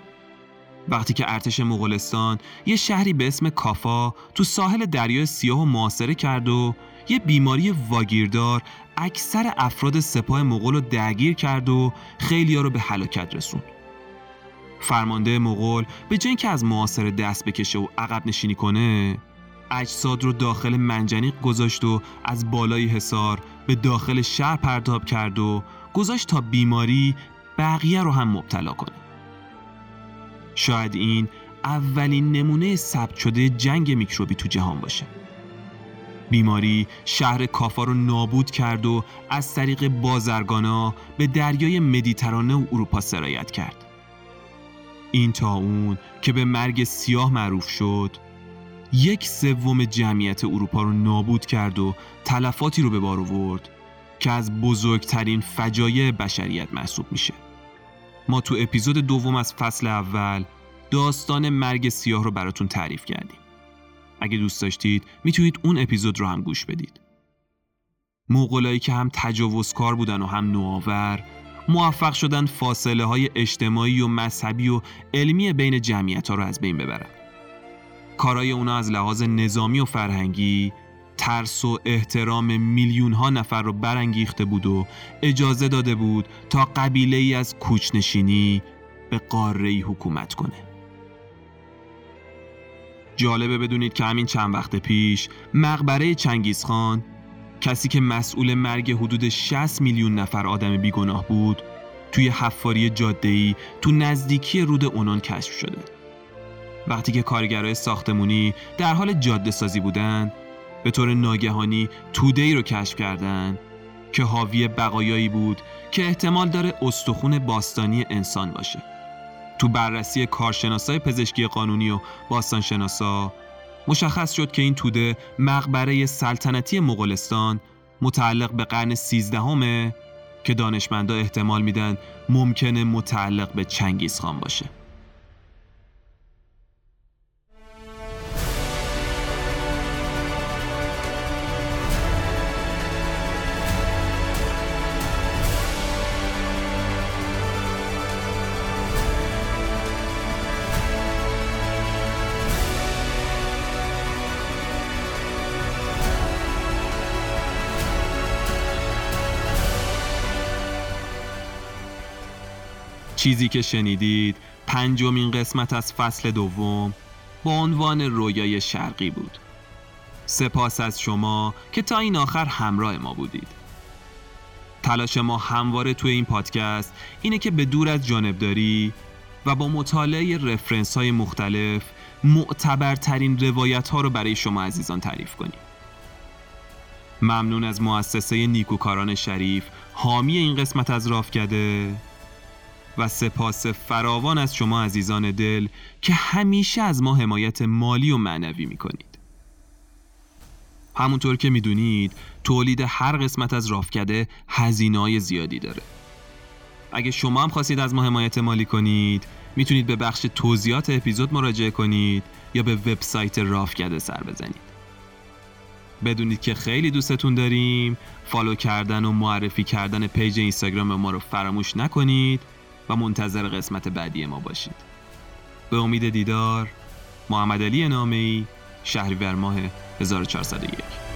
وقتی که ارتش مغولستان یه شهری به اسم کافا تو ساحل دریای سیاه و معاصره کرد و یه بیماری واگیردار اکثر افراد سپاه مغول رو درگیر کرد و خیلی رو به هلاکت رسوند. فرمانده مغول به جای که از معاصره دست بکشه و عقب نشینی کنه اجساد رو داخل منجنیق گذاشت و از بالای حصار به داخل شهر پرتاب کرد و گذاشت تا بیماری بقیه رو هم مبتلا کنه شاید این اولین نمونه ثبت شده جنگ میکروبی تو جهان باشه. بیماری شهر کافا رو نابود کرد و از طریق بازرگانا به دریای مدیترانه و اروپا سرایت کرد. این تا اون که به مرگ سیاه معروف شد یک سوم جمعیت اروپا رو نابود کرد و تلفاتی رو به بار آورد که از بزرگترین فجایع بشریت محسوب میشه. ما تو اپیزود دوم از فصل اول داستان مرگ سیاه رو براتون تعریف کردیم. اگه دوست داشتید می‌تونید اون اپیزود رو هم گوش بدید. مغولایی که هم تجاوزکار بودن و هم نوآور موفق شدن فاصله های اجتماعی و مذهبی و علمی بین جمعیت ها رو از بین ببرن. کارای اونا از لحاظ نظامی و فرهنگی ترس و احترام میلیون ها نفر رو برانگیخته بود و اجازه داده بود تا قبیله ای از کوچنشینی به قاره حکومت کنه. جالبه بدونید که همین چند وقت پیش مقبره چنگیزخان کسی که مسئول مرگ حدود 60 میلیون نفر آدم بیگناه بود توی حفاری جاده‌ای تو نزدیکی رود اونان کشف شده. وقتی که کارگرای ساختمونی در حال جاده سازی بودن به طور ناگهانی توده ای رو کشف کردن که حاوی بقایایی بود که احتمال داره استخون باستانی انسان باشه. تو بررسی کارشناسای پزشکی قانونی و باستانشناسا مشخص شد که این توده مقبره سلطنتی مغولستان متعلق به قرن سیزدهمه که دانشمندا احتمال میدن ممکنه متعلق به چنگیز خان باشه. چیزی که شنیدید پنجمین قسمت از فصل دوم با عنوان رویای شرقی بود. سپاس از شما که تا این آخر همراه ما بودید. تلاش ما همواره توی این پادکست اینه که به دور از جانبداری و با مطالعه رفرنس های مختلف معتبرترین روایت ها رو برای شما عزیزان تعریف کنیم. ممنون از مؤسسه نیکوکاران شریف حامی این قسمت از رافکده. و سپاس فراوان از شما عزیزان دل که همیشه از ما حمایت مالی و معنوی می‌کنید. همونطور که می‌دونید تولید هر قسمت از رافکده هزینه زیادی داره. اگه شما هم خواستید از ما حمایت مالی کنید می‌تونید به بخش توضیحات اپیزود مراجعه کنید یا به وبسایت رافکده سر بزنید. بدونید که خیلی دوستتون داریم. follow کردن و معرفی کردن پیج اینستاگرام ما رو فراموش نکنید. و منتظر قسمت بعدی ما باشید. به امید دیدار محمد علی نامی شهریور ماه 1401